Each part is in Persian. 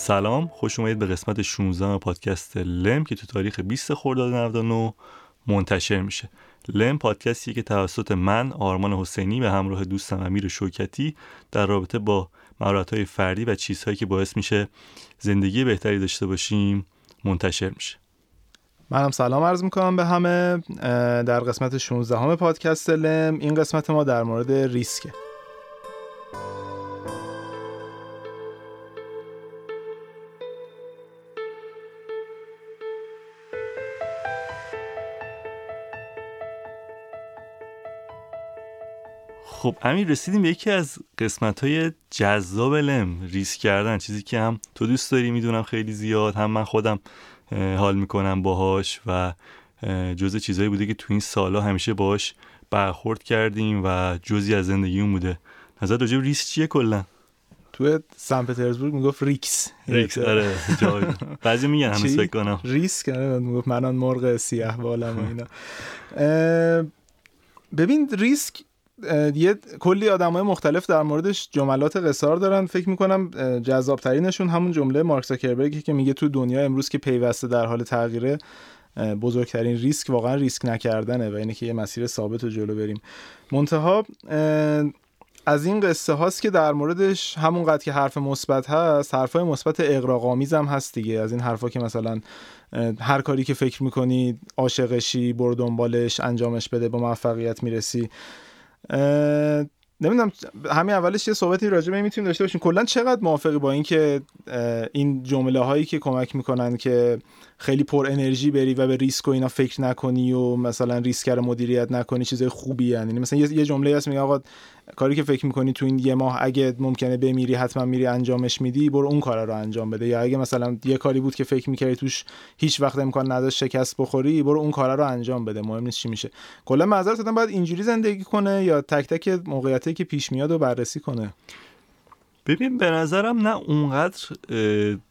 سلام خوش اومدید به قسمت 16 پادکست لم که تو تاریخ 20 خرداد 99 منتشر میشه. لم پادکستی که توسط من آرمان حسینی به همراه دوستم امیر شوکتی در رابطه با مهارت‌های فردی و چیزهایی که باعث میشه زندگی بهتری داشته باشیم منتشر میشه. منم سلام عرض می‌کنم به همه. در قسمت 16 همه پادکست لم این قسمت ما در مورد ریسکه. خب امیر رسیدیم به یکی از قسمت های جذاب لم ریسک کردن چیزی که هم تو دوست داری می‌دونم خیلی زیاد هم من خودم حال می‌کنم باهاش و جزء چیزهایی بوده که تو این سالا همیشه باهاش برخورد کردیم و جزی از زندگیمون بوده. نظر راجع ریسک چیه کلا؟ تو سن پترزبورگ می‌گفت ریکس. ریکس آره بعضی میگن همه فکر کنم ریسک آره می‌گفت منان مرغ سیاه بالم و اینا. ببین ریسک یه کلی آدم های مختلف در موردش جملات قصار دارن. فکر می‌کنم جذاب ترینشون همون جمله مارک زاکربرگ که میگه تو دنیا امروز که پیوسته در حال تغییره بزرگترین ریسک واقعا ریسک نکردنه و اینه که یه مسیر ثابت رو جلو بریم. منتها از این قصه هاست که در موردش همونقدر که حرف مثبت هست حرفای مثبت اقراق‌آمیز هم هست دیگه. از این حرفا که مثلا هر کاری که فکر می‌کنی عاشقشی برو دنبالش انجامش بده با موفقیت می‌رسی. نمی‌دونم همین اولش یه صحبتی راجع به می‌تونیم داشته باشیم. کلا چقدر موافقی با اینکه این جمله هایی که کمک می‌کنن که خیلی پر انرژی بری و به ریسک و اینا فکر نکنی و مثلا ریسک رو مدیریت نکنی چیزای خوبی یعنی مثلا یه جمله هست میگه آقا کاری که فکر می‌کنی تو این یه ماه اگه ممکنه بمیری حتما میری انجامش میدی برو اون کار رو انجام بده. یا اگه مثلا یه کاری بود که فکر می‌کردی توش هیچ وقت امکان نداشت شکست بخوری برو اون کار رو انجام بده. مهم نیست چی میشه. کلا معذرت باید اینجوری زندگی کنه یا تک تک موقعیتی که پیش میاد و بررسی کنه. ببین به نظرم نه اونقدر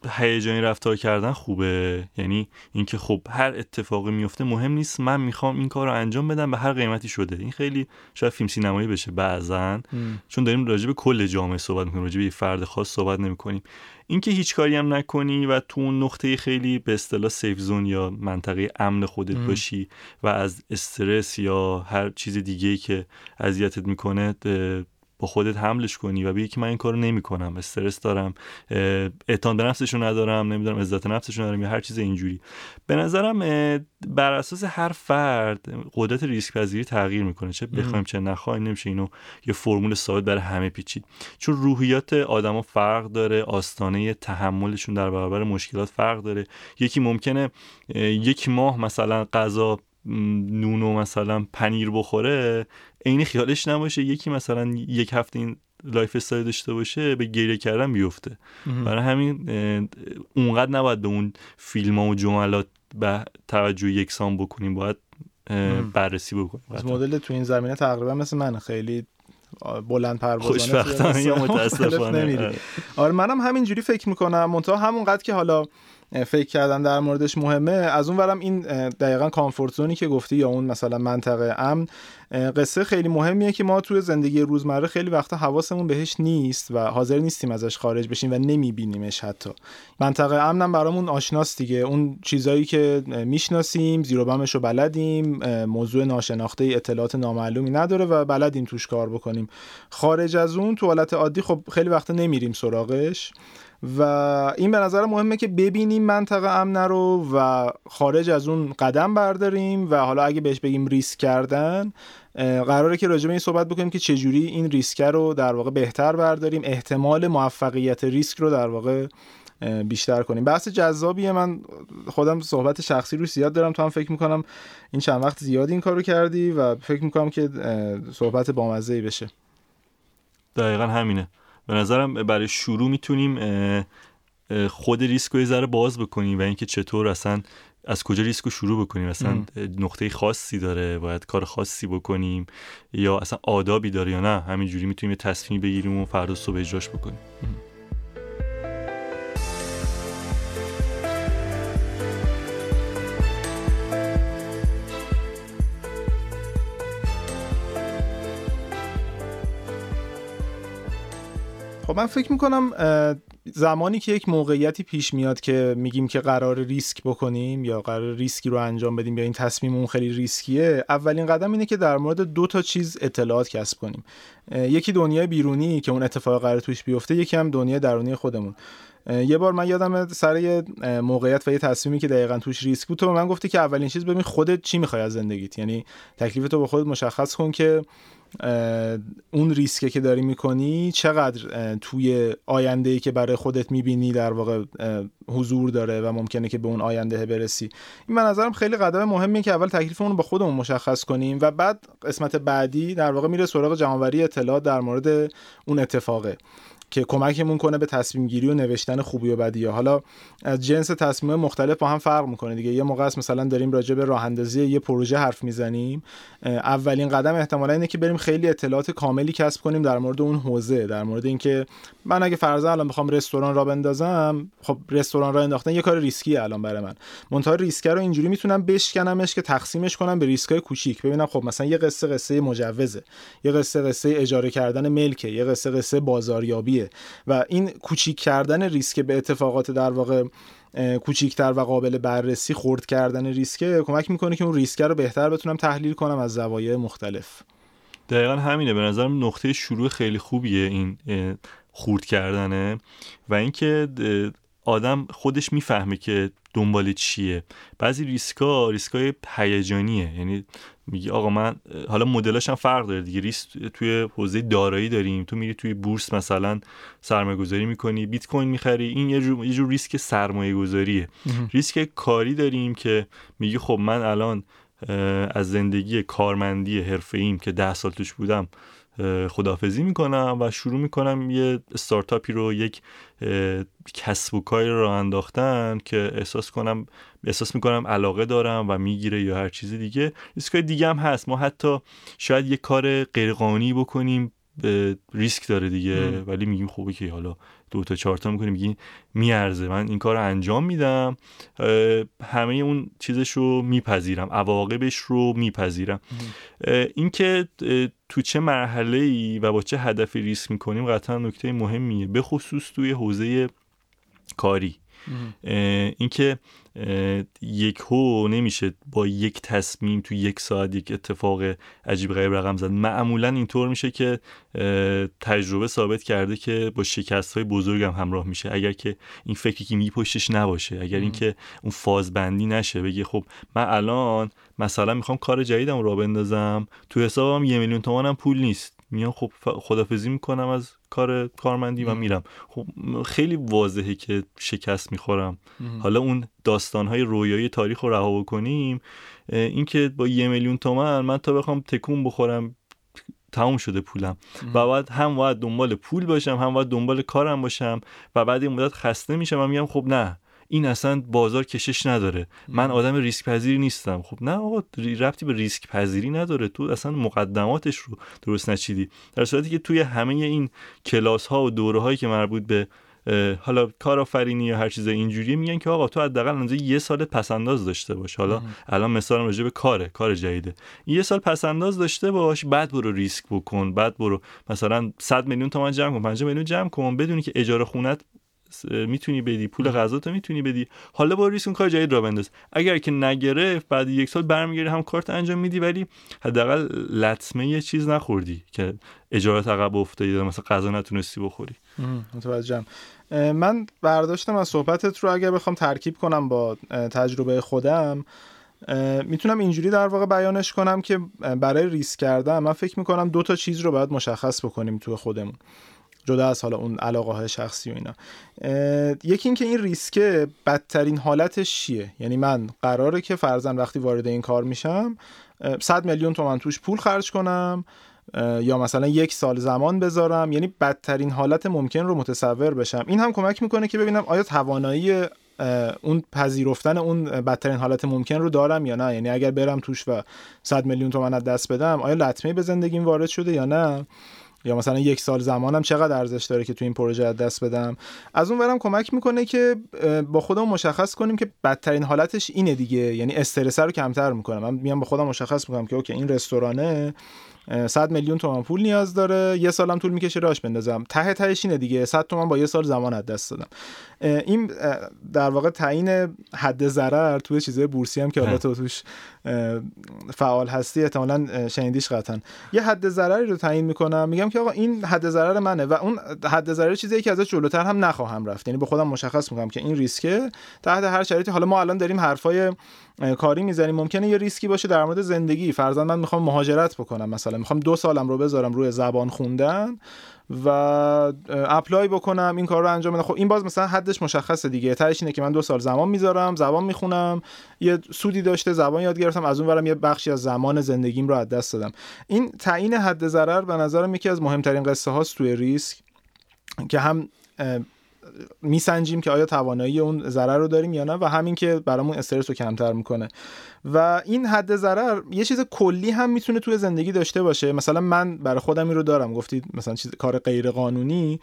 هیجانی رفتار کردن خوبه. یعنی اینکه خب هر اتفاقی میفته مهم نیست من می‌خوام این کار رو انجام بدم به هر قیمتی شده. این خیلی شاید فیلم سینمایی بشه بعضا. چون داریم راجع به کل جامعه صحبت می‌کنیم راجع به یه فرد خاص صحبت نمی‌کنیم. اینکه هیچ کاری هم نکنی و تو اون نقطه خیلی به اصطلاح سیف زون یا منطقه امن خودت باشی و از استرس یا هر چیز دیگه که اذیتت می‌کنه با خودت حملش کنی و بگی که من این کارو نمی‌کنم استرس دارم اعتماد به نفسشو ندارم نمی‌دونم عزت نفسشو ندارم یا هر چیز اینجوری. به نظرم بر اساس هر فرد قدرت ریسک پذیری تغییر می‌کنه. چه بخوایم چه نخوایم نمیشه اینو یه فرمول ثابت برای همه پیچید. چون روحیات آدما فرق داره آستانه تحملشون در برابر مشکلات فرق داره. یکی ممکنه یک ماه مثلا غذا نون و مثلا پنیر بخوره عین خیالش نباشه یکی مثلا یک هفته این lifestyle داشته باشه به گریه کردن بیفته. برای همین اونقدر نباید به اون فیلم ها و جملات به توجه یکسان بکنیم باید بررسی بکنیم. مدل تو این زمینه تقریبا مثل من خیلی بلند پروازانه خوشبختانه یا متاسفانه. آره منم همینجوری فکر می‌کنم. منتها همونقدر که حالا فکر کردن در موردش مهمه. از اون ورم این دقیقا کامفورت زونی که گفتی یا اون مثلا منطقه امن قصه خیلی مهمیه که ما توی زندگی روزمره خیلی وقتا حواسمون بهش نیست و حاضر نیستیم ازش خارج بشیم و نمیبینیمش حتی. منطقه امنم برامون آشناست دیگه. اون چیزایی که می‌شناسیم زیرو بمش رو بلدیم موضوع ناشناخته اطلاعات نامعلومی نداره و بلدیم توش کار بکنیم. خارج از اون تو حالت عادی خب خیلی وقتا نمیریم سراغش. و این به نظر مهمه که ببینیم منطقه امن رو و خارج از اون قدم برداریم و حالا اگه بهش بگیم ریسک کردن قراره که راجع به این صحبت بکنیم که چجوری این ریسک رو در واقع بهتر برداریم احتمال موفقیت ریسک رو در واقع بیشتر کنیم. بحث جذابیه. من خودم صحبت شخصی رو زیاد دارم. تو هم فکر می‌کنم این چند وقت زیاد این کارو کردی و فکر می‌کنم که صحبت بامزه بشه. دقیقا همینه. به نظرم برای شروع می‌تونیم خود ریسک رو یه ذره باز بکنیم و اینکه چطور اصلا از کجا ریسک رو شروع بکنیم. اصلا نقطه خاصی داره باید کار خاصی بکنیم یا اصلا آدابی داره یا نه همینجوری می‌تونیم یه تصمیم بگیریم و فردا صبح اجراش بکنیم. خب من فکر می‌کنم زمانی که یک موقعیتی پیش میاد که میگیم که قرار ریسک بکنیم یا قرار ریسکی رو انجام بدیم یا این تصمیم اون خیلی ریسکیه اولین قدم اینه که در مورد دو تا چیز اطلاعات کسب کنیم. یکی دنیای بیرونی که اون اتفاق قرار توش بیفته یکی هم دنیای درونی خودمون. یه بار من یادم سر یه موقعیت و یه تصمیمی که دقیقا توش ریسک بود تو به من گفتی که اولین چیز ببین خودت چی می‌خوای از زندگیت. یعنی تکلیف تو به خودت مشخص کن که اون ریسکه که داری می‌کنی چقدر توی آینده که برای خودت می‌بینی در واقع حضور داره و ممکنه که به اون آینده برسی؟ این من نظرم خیلی قدم مهمیه که اول تکلیفمون رو با خودمون مشخص کنیم و بعد قسمت بعدی در واقع میره سراغ جمعآوری اطلاعات در مورد اون اتفاقه. که کمکمون کنه به تصمیم گیری و نوشتن خوبی و بدی. حالا از جنس تصمیم مختلف با هم فرق می‌کنه دیگه. یه موقع است مثلا داریم راجع به راه اندازی یه پروژه حرف می‌زنیم. اولین قدم احتمالا اینه که بریم خیلی اطلاعات کاملی کسب کنیم در مورد اون حوزه در مورد اینکه من اگه فرضاً الان بخوام رستوران را بندازم خب رستوران را انداختن یه کار ریسکی الان برای من. منتها ریسک رو اینجوری می‌تونم بشکنمش که تقسیمش کنم به ریسکای کوچیک. ببینم خب مثلا یه قصه قصه مجوزه. یه قصه قصه اجاره کردن ملکه. یه قصه قصه بازاریابیه و این کوچیک کردن ریسک به اتفاقات در واقع کوچیکتر و قابل بررسی خورد کردن ریسکه کمک می‌کنه که اون ریسک رو بهتر بتونم تحلیل کنم از زوایای مختلف. دقیقا همینه. به نظرم نقطه شروع خیلی خوبیه این خورد کردنه. و اینکه آدم خودش می‌فهمه که دنبال چیه. بعضی ریسکا ریسکای هیجانیه. یعنی میگی آقا من حالا مدلاش هم فرق داره دیگه. ریسک توی حوزه دارایی داریم. تو میری توی بورس مثلا سرمایه گذاری می‌کنی بیت کوین می‌خری. این یه جور, یه جور ریسک سرمایه گذاریه ریسک کاری داریم که میگی خب من الان از زندگی کارمندی حرفه ایم که ده سال توش بودم خدافزی می‌کنم و شروع می‌کنم یه استارتاپی رو یک کسب و کاری رو انداختن که احساس کنم احساس می‌کنم علاقه دارم و می‌گیره یا هر چیزی دیگه. ریسکای دیگه هم هست. ما حتی شاید یه کار غیرقانونی بکنیم ریسک داره دیگه. ولی میگیم خوبه که حالا دو تا چهار تا می‌کنیم میگیم میارزه. من این کار رو انجام میدم. همه اون چیزش رو میپذیرم عواقبش رو میپذیرم. اینکه تو چه مرحله ای و با چه هدفی ریسک می‌کنیم قطعا نکته مهمیه. به خصوص توی حوزه کاری. اینکه یک هو نمیشه با یک تصمیم تو یک ساعت یک اتفاق عجیب غریب رقم زد. معمولا اینطور میشه که تجربه ثابت کرده که با شکست های بزرگ هم همراه میشه. اگر که این فکری که می پشتش نباشه اگر اینکه اون فازبندی نشه بگه خب من الان مثلا می‌خوام کار جدیدم را بندازم تو حسابم یه میلیون تومانم پول نیست. میام خب خدافزی می‌کنم از کار کارمندی و میرم. خب خیلی واضحه که شکست می‌خورم. حالا اون داستانهای رویایی تاریخ رو رها بکنیم اینکه با یه میلیون تومن من تا بخوام تکون بخورم تموم شده پولم. و بعد هم باید دنبال پول باشم هم باید دنبال کارم باشم و بعد این مدت خسته میشم و میگم خب نه. این اصلا بازار کشش نداره. من آدم ریسک پذیری نیستم. خب نه آقا ربطی به ریسک پذیری نداره. تو اصلا مقدماتش رو درست نچیدی. در صورتی که توی همه این کلاس ها و دوره هایی که مربوط به حالا کارآفرینی یا هر چیز اینجوری میگن که آقا تو حداقل اندازه یه سال پسنداز داشته باش. حالا الان مثلا راجع به کاره کار جدیده. یه سال پسنداز داشته باش بعد برو ریسک بکن بعد برو مثلا 100 میلیون تومان جمع کن 5 میلیون جمع کن بدونی که اجاره خونت می‌تونی بدی پول غذا تو می‌تونی بدی. حالا با ریسک کار جدید را بنداز. اگر که نگرفت بعد یک سال برمیگردی هم کارت انجام میدی ولی حداقل لطمه یه چیز نخوردی که اجارت عقب افتادی مثلا غذا نتونستی بخوری. متوجهم. من برداشتم از صحبتت رو اگر بخوام ترکیب کنم با تجربه خودم می‌تونم اینجوری در واقع بیانش کنم که برای ریسک کردن من فکر می‌کنم دو تا چیز رو باید مشخص بکنیم تو خودمون. جدا از حالا اون علاقه های شخصی و اینا. یکی اینکه این ریسکه بدترین حالتش چیه؟ یعنی من قراره که فرزن وقتی وارد این کار میشم 100 میلیون تومن توش پول خرج کنم یا مثلا یک سال زمان بذارم. یعنی بدترین حالت ممکن رو متصور بشم. این هم کمک می‌کنه که ببینم آیا توانایی اون پذیرفتن اون بدترین حالت ممکن رو دارم یا نه. یعنی اگر برم توش و 100 میلیون تومن از دست بدم آیا لطمه به زندگیم وارد شده یا نه؟ یا مثلا یک سال زمانم چقدر ارزش داره که تو این پروژه دست بدم؟ از اون ورم کمک می‌کنه که با خودم مشخص کنیم که بدترین حالتش اینه دیگه. یعنی استرس رو کمتر می‌کنم من میام با خودم مشخص می‌کنم که اوکی این رستورانه. 100 میلیون تومان پول نیاز داره. یه سالم طول می‌کشه راش بندازم. ته تهش اینه دیگه. 100 تومان با یه سال زمان از دست دادم. این در واقع تعیین حد ضرر توی چیزای بورسی هم که حالا تو توش فعال هستی احتمالاً شنیدیش قطعا. یه حد ضرری رو تعیین می‌کنم. میگم که آقا این حد ضرر منه و اون حد ضرر چیزی که ازش جلوتر هم نخواهم رفت. یعنی به خودم مشخص می‌کنم که این ریسکه. تحت هر شرایطی حالا ما الان داریم حرفای کاری می‌زنیم. ممکنه یه ریسکی باشه در مورد زندگی. فرضاً من می‌خوام مهاجرت بکنم مثلا. می‌خوام دو سالم رو بذارم روی زبان خوندن و اپلای بکنم این کار رو انجام بدم. خب این باز مثلا حدش مشخصه دیگه. تهش اینه که من دو سال زمان می‌ذارم زبان می‌خونم یه سودی داشته زبان یاد گرفتم از اون ورم یه بخشی از زمان زندگیم رو از دست دادم. این تعیین حد ضرر به نظرم یکی از مهمترین قصه هاست توی ریسک که هم میسنجیم که آیا توانایی اون ضرر رو داریم یا نه و همین که برامون استرس رو کمتر می‌کنه. و این حد ضرر یه چیز کلی هم می‌تونه توی زندگی داشته باشه. مثلا من برای خودم این رو دارم. گفتید مثلا چیز کار غیر قانونی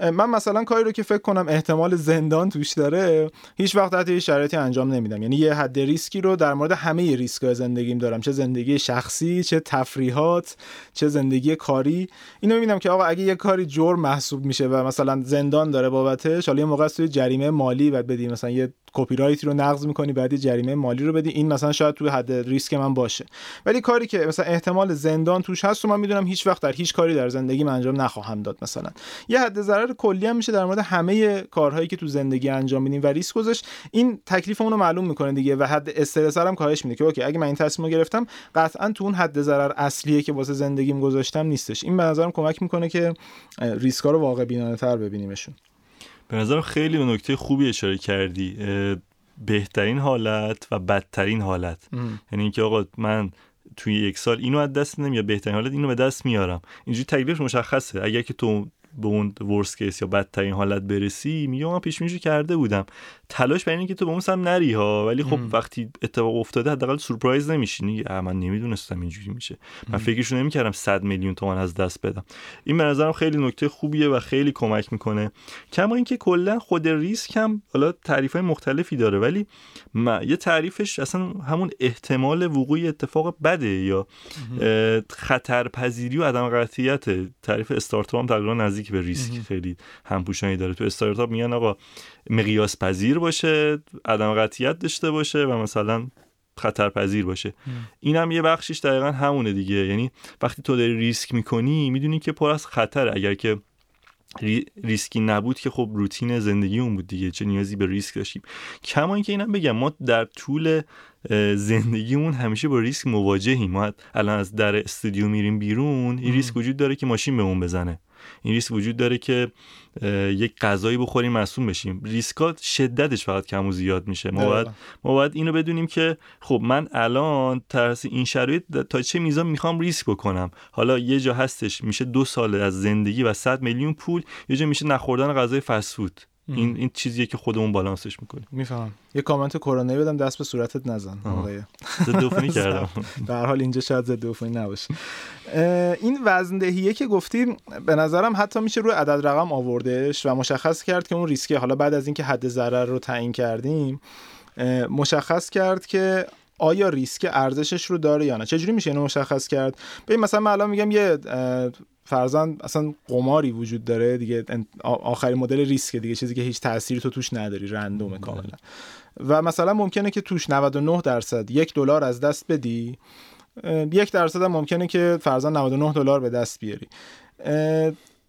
من مثلا کاری رو که فکر کنم احتمال زندان توش داره هیچ وقت تحت هیچ شرایطی انجام نمیدم. یعنی یه حد ریسکی رو در مورد همه ریسک زندگیم دارم. چه زندگی شخصی چه تفریحات چه زندگی کاری. اینو می‌بینم که آقا اگه یه کاری جرم محسوب میشه و مثلا زندان داره بابتش حالا یه موقع توی جریمه مالی بعد بدی مثلا یه کپی رایت رو نقض می‌کنی بعد جریمه مالی رو بدی این مثلا شاید توی حد ریسک من باشه. ولی کاری که مثلا احتمال زندان توش هست و من می‌دونم هیچ وقت در هیچ کاری در زندگی من انجام نخواهم داد مثلا. یه حد ضرر کلی هم میشه در مورد همه کارهایی که تو زندگی انجام میدیم و ریسک گذاشت. این تکلیفمون رو معلوم می‌کنه دیگه و حد استرس هم کاهش میده که اوکی اگه من این تصمیم گرفتم قطعا تو اون حد ضرر اصلیه که واسه زندگیم گذاشتم نیستش. این به نظرم کمک می‌کنه که ریسکا رو واقع بینانه تر ببینیمشون. به نظرم خیلی به نکته خوبی اشاره کردی بهترین حالت و بدترین حالت. یعنی اینکه آقا من توی یک سال اینو از دست نمیاد بهترین حالت اینو به دست میارم. اینجوری تکلیفش مشخصه. اگر که تو به اون ورس کیس یا بدترین حالت برسی میگه من پیش کرده بودم. تلاش برای اینکه تو به اون سم نری ها ولی خب وقتی اتفاق افتاده حداقل سورپرایز نمیشی. من نمی‌دونستم اینجوری میشه. من فکرشو نمی‌کردم 100 میلیون تومان از دست بدم. این به نظرم خیلی نکته خوبیه و خیلی کمک می‌کنه. کما اینکه کلا خود ریسک هم حالا تعریف های مختلفی داره ولی یه تعریفش اصلا همون احتمال وقوع اتفاق بده یا خطرپذیری و عدم قطعیت تعریف استارتاپ هم تقریبا نزدیک به ریسک خیلی همپوشانی داره. تو استارتاپ میگن آقا مقیاس پذیر باشه عدم قطعیت داشته باشه و مثلا خطر پذیر باشه. این هم یه بخشش دقیقا همونه دیگه. یعنی وقتی تو داری ریسک می‌کنی می‌دونی که پر از خطر اگر که ریسکی نبود که خب روتین زندگی اون بود دیگه. چه نیازی به ریسک داشتیم؟ کما اینکه اینم بگم ما در طول زندگیمون همیشه با ریسک مواجهیم. ما الان از در استودیو میریم بیرون این ریسک وجود داره که ماشین به اون بزنه. این ریسک وجود داره که یک غذایی بخوریم مصوم بشیم. ریسکات شدتش فقط کم و زیاد میشه. ما باید, ما باید اینو بدونیم که خب من الان ترس این شرایط تا چه میزان می‌خوام ریسک بکنم؟ حالا یه جا هستش میشه دو سال از زندگی و 100 میلیون پول یه جا میشه نخوردن غذای فسفود این این چیزیه که خودمون بالانسش می‌کنیم. می‌فهمم. یه کامنت کرونا بدم دست به صورتت نزن. آقای ضد کردم. هر حال اینجا شاید ضد عفونی نباشه. این وزندهیه که گفتیم به نظرم حتی میشه روی عدد رقم آوردش و مشخص کرد که اون ریسکه. حالا بعد از اینکه حد ضرر رو تعیین کردیم مشخص کرد که آیا ریسک ارزشش رو داره یا نه؟ چجوری میشه اینو مشخص کرد؟ ببین مثلا من الان میگم یه فرزن اصلا قماری وجود داره دیگه آخرین مدل ریسک دیگه چیزی که هیچ تأثیری تو توش نداری رندومه کاملا. و مثلا ممکنه که توش 99 درصد یک دلار از دست بدی یک درصد هم ممکنه که فرزن 99 دلار به دست بیاری.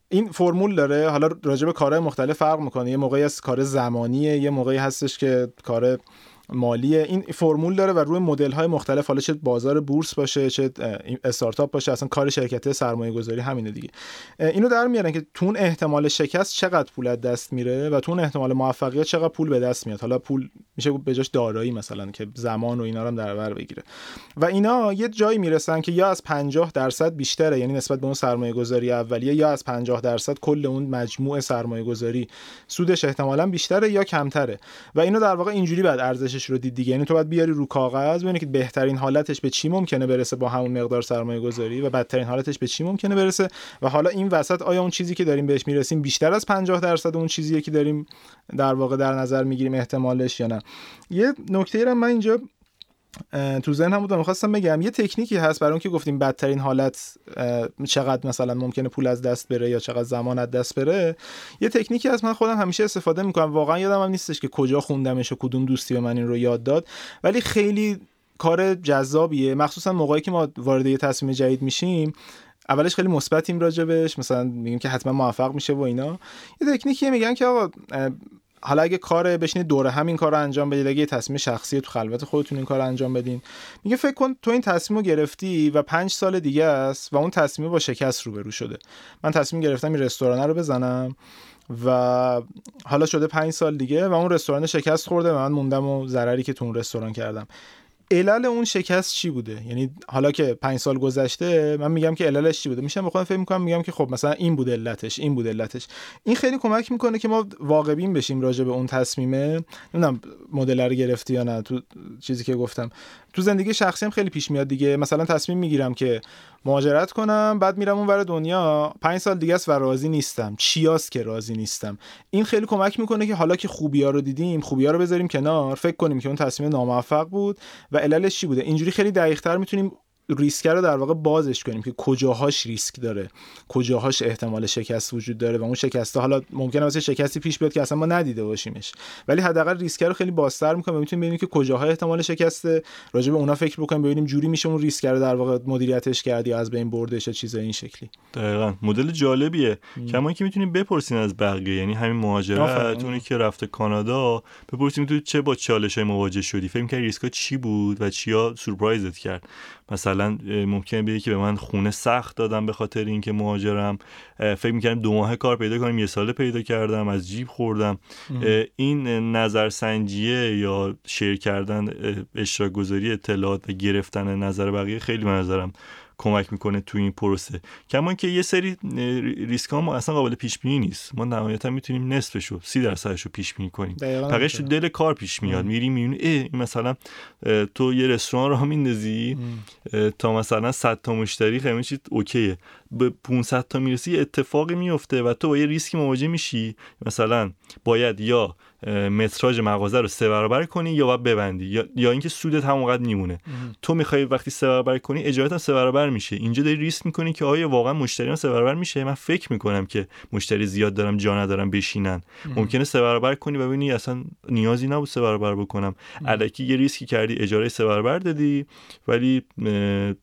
این فرمول داره حالا راجع به کارهای مختلف فرق می‌کنه. یه موقعی از کار زمانیه یه موقعی هستش که کار مالیه. این فرمول داره و روی مدل های مختلف حالا چه بازار بورس باشه چه استارتاپ باشه اصلا کار شرکت سرمایه گذاری همینه دیگه. اینو در میارن که تون احتمال شکست چقدر پول دست میره و تون احتمال موفقیت چقدر پول به دست میاد. حالا پول میشه به جاش دارایی مثلا که زمان و اینا رو هم در بر بگیره. و اینا یه جایی می‌رسن که یا از 50 درصد بیشتره یعنی نسبت به اون سرمایه گذاری اولیه یا از 50 درصد کل اون مجموع سرمایه گذاری سودش احتمالا بیشتره یا کمتره. و اینو در واقع اینجوری بعد ارزش رو دید دیگه. یعنی تو باید بیاری رو کاغذ ببینی که بهترین حالتش به چی ممکنه برسه با همون مقدار سرمایه گذاری و بدترین حالتش به چی ممکنه برسه. و حالا این وسط آیا اون چیزی که داریم بهش می‌رسیم بیشتر از 50 درصد اون چیزیه که داریم در واقع در نظر می‌گیریم احتمالش یا نه؟ یه نکته من اینجا تو ذهن هم بود می‌خواستم بگم یه تکنیکی هست برای اون که گفتیم بدترین حالت چقدر مثلا ممکنه پول از دست بره یا چقدر زمان از دست بره. یه تکنیکی هست من خودم همیشه استفاده می‌کنم. واقعا یادم هم نیستش که کجا خوندمش و کدوم دوستی به من این رو یاد داد. ولی خیلی کار جذابیه. مخصوصا موقعی که ما وارد یه تصمیم جدید میشیم اولش خیلی مثبتیم راجبش مثلا میگیم که حتما موفق میشه و اینا. یه تکنیکی میگن که آقا حالا اگه کار بشینید دوره همین کار رو انجام بدید اگه تصمیم شخصی تو خلوت خودتون این کار رو انجام بدین. میگه فکر کن تو این تصمیم رو گرفتی و پنج سال دیگه است و اون تصمیم با شکست روبرو شده. من تصمیم گرفتم این رستوران رو بزنم و حالا شده پنج سال دیگه و اون رستوران شکست خورده و من موندم و ضرری که تو اون رستوران کردم. علل اون شکست چی بوده؟ یعنی حالا که پنج سال گذشته من میگم که عللش چی بوده؟ میشم بخوام فکر می‌کنم میگم که خب مثلا این بود علتش این بود علتش. این خیلی کمک می‌کنه که ما واقع بشیم راجع به اون تصمیمه. نمی‌دونم مدل رو گرفتی یا نه تو چیزی که گفتم. تو زندگی شخصی هم خیلی پیش میاد دیگه. مثلا تصمیم می‌گیرم که مهاجرت کنم بعد میرم اون دنیا. پنج سال دیگه است و راضی نیستم. چیاست که راضی نیستم؟ این خیلی کمک می‌کنه که حالا که خوبی ها رو دیدیم خوبی ها رو بذاریم کنار. فکر کنیم که اون تصمیم ناموفق بود. و عللش چی بوده؟ اینجوری خیلی دقیقتر می‌تونیم ریسک رو در واقع بازش کنیم که کجاهاش ریسک داره کجاهاش احتمال شکست وجود داره و اون شکسته حالا ممکنه واسه شکستی پیش بیاد که اصلا ما ندیده باشیمش. ولی حداقل ریسک رو خیلی بازتر می‌کنه و می‌تونیم ببینیم که کجاها احتمال شکسته. راجع به اونا فکر بکنیم ببینیم جوری میشه اون ریسک رو در واقع مدیریتش کرد یا از بین بردش یا چیزای این شکلی. دقیقاً. مدل جالبیه. کما که می‌تونیم بپرسین از بقیه یعنی همین مهاجرت اونی که رفته کانادا بپرسیم تو چه با چالشای مواجه شدی؟ فکر کنی ریسکا چی بود و چیا سورپرایزت کرد؟ مثلا ممکنه بگه که به من خونه سخت دادم به خاطر اینکه مهاجرم. فکر می‌کردم دو ماه کار پیدا کنم یه ساله پیدا کردم از جیب خوردم. این نظرسنجیه یا شیر کردن اشتراک گذاری اطلاعات و گرفتن نظر بقیه خیلی به نظرم کمک می‌کنه تو این پروسه. کما که یه سری ریسک ها ما اصلا قابل پیش بینی نیست. ما نهایتا می‌تونیم نصفشو سی درصدش رو پیش بینی کنیم. بقیش تو دل کار پیش میاد. میری می‌بینی ای مثلا تو یه رستوران رو میندازی؟ تا مثلا 100 تا مشتری خیلی چیز اوکیه. به 500 تا می‌رسی اتفاقی میفته و تو با یه ریسکی مواجه میشی. مثلا باید یا متراژ مغازه رو سه برابر کنی یا باید ببندی. یا, یا اینکه سودت همونقدر میمونه. تو می‌خوای وقتی سه برابر کنی اجارت هم سه برابر میشه. اینجا داری ریسک می‌کنی که آیا واقعا مشتری سه برابر میشه؟ من فکر می‌کنم که مشتری زیاد دارم جا ندارم بشینن. ممکنه سه برابر کنی و ببینی اصلا نیازی نبود سه برابر بکنم. الکی یه ریسکی کردی اجاره سه برابر دادی ولی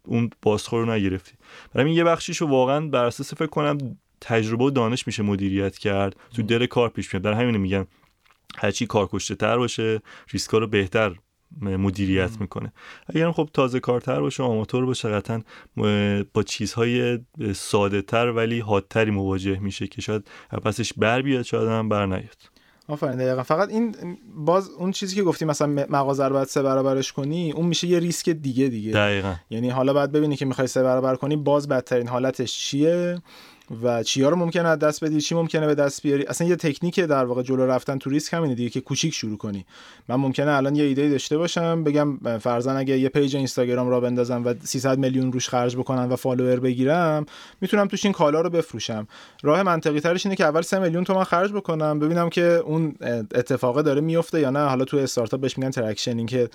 اون بازخور رو نگرفتی. برای یه بخشیشو واقعا بر اساس فکر کنم تجربه و دانش میشه مدیریت کرد. تو دل کار پیش میاد. در همین میگم. هرچی کارکشته تر باشه ریسکا رو بهتر مدیریت می‌کنه. اگر خب تازه کارتر باشه آماتور باشه قطعا با چیزهای ساده تر ولی حادتری مواجه میشه که شاید پسش بر بیاد شاید هم بر نیاد. آفرین دقیقا. فقط این باز اون چیزی که گفتی مثلا مغازه رو باید سه برابرش کنی اون میشه یه ریسک دیگه دیگه. دقیقا. یعنی حالا باید ببینی که می‌خوای سه برابر کنی باز بدترین حالتش چیه؟ و چیا رو ممکنه از دست بدی چی ممکنه به دست بیاری؟ اصلا یه تکنیک در واقع جلو رفتن تو ریسک همینه دیگه که کوچیک شروع کنی. من ممکنه الان یه ایده داشته باشم بگم فرضاً اگه یه پیج اینستاگرام را بندازم و 300 میلیون روش خرج بکنم و فالوور بگیرم می‌تونم توش این کالا رو بفروشم. راه منطقی ترش اینه که اول 3 میلیون تومان خرج بکنم ببینم که اون اتفاقه داره میفته یا نه. حالا تو استارتاپ بهش میگن traction که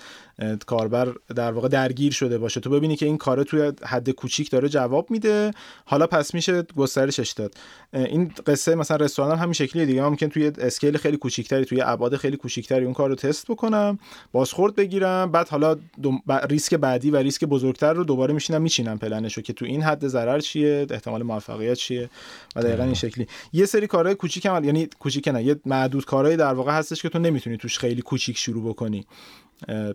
کاربر در واقع درگیر شده باشه. تو ببینی که این کار توی حد کوچیک داره جواب میده. حالا پس میشه گسترشش داد. این قصه مثلا رستوران هم همین شکلیه دیگه. ممکن توی scale خیلی کوچیکتری توی ابعاد خیلی کوچیکتری اون کار رو تست بکنم بازخورد بگیرم بعد حالا ریسک بعدی و ریسک بزرگتر رو دوباره میشینم میچینم پلنشو که تو این حد ضرر چیه احتمال موفقیت چیه و دقیقا این شکلی. یه سری کارهای کوچیک هم یعنی کوچیک نه یه معدود کارهای در واقع هستش که تو نمی‌تونی توش خیلی کوچیک شروع بکنی.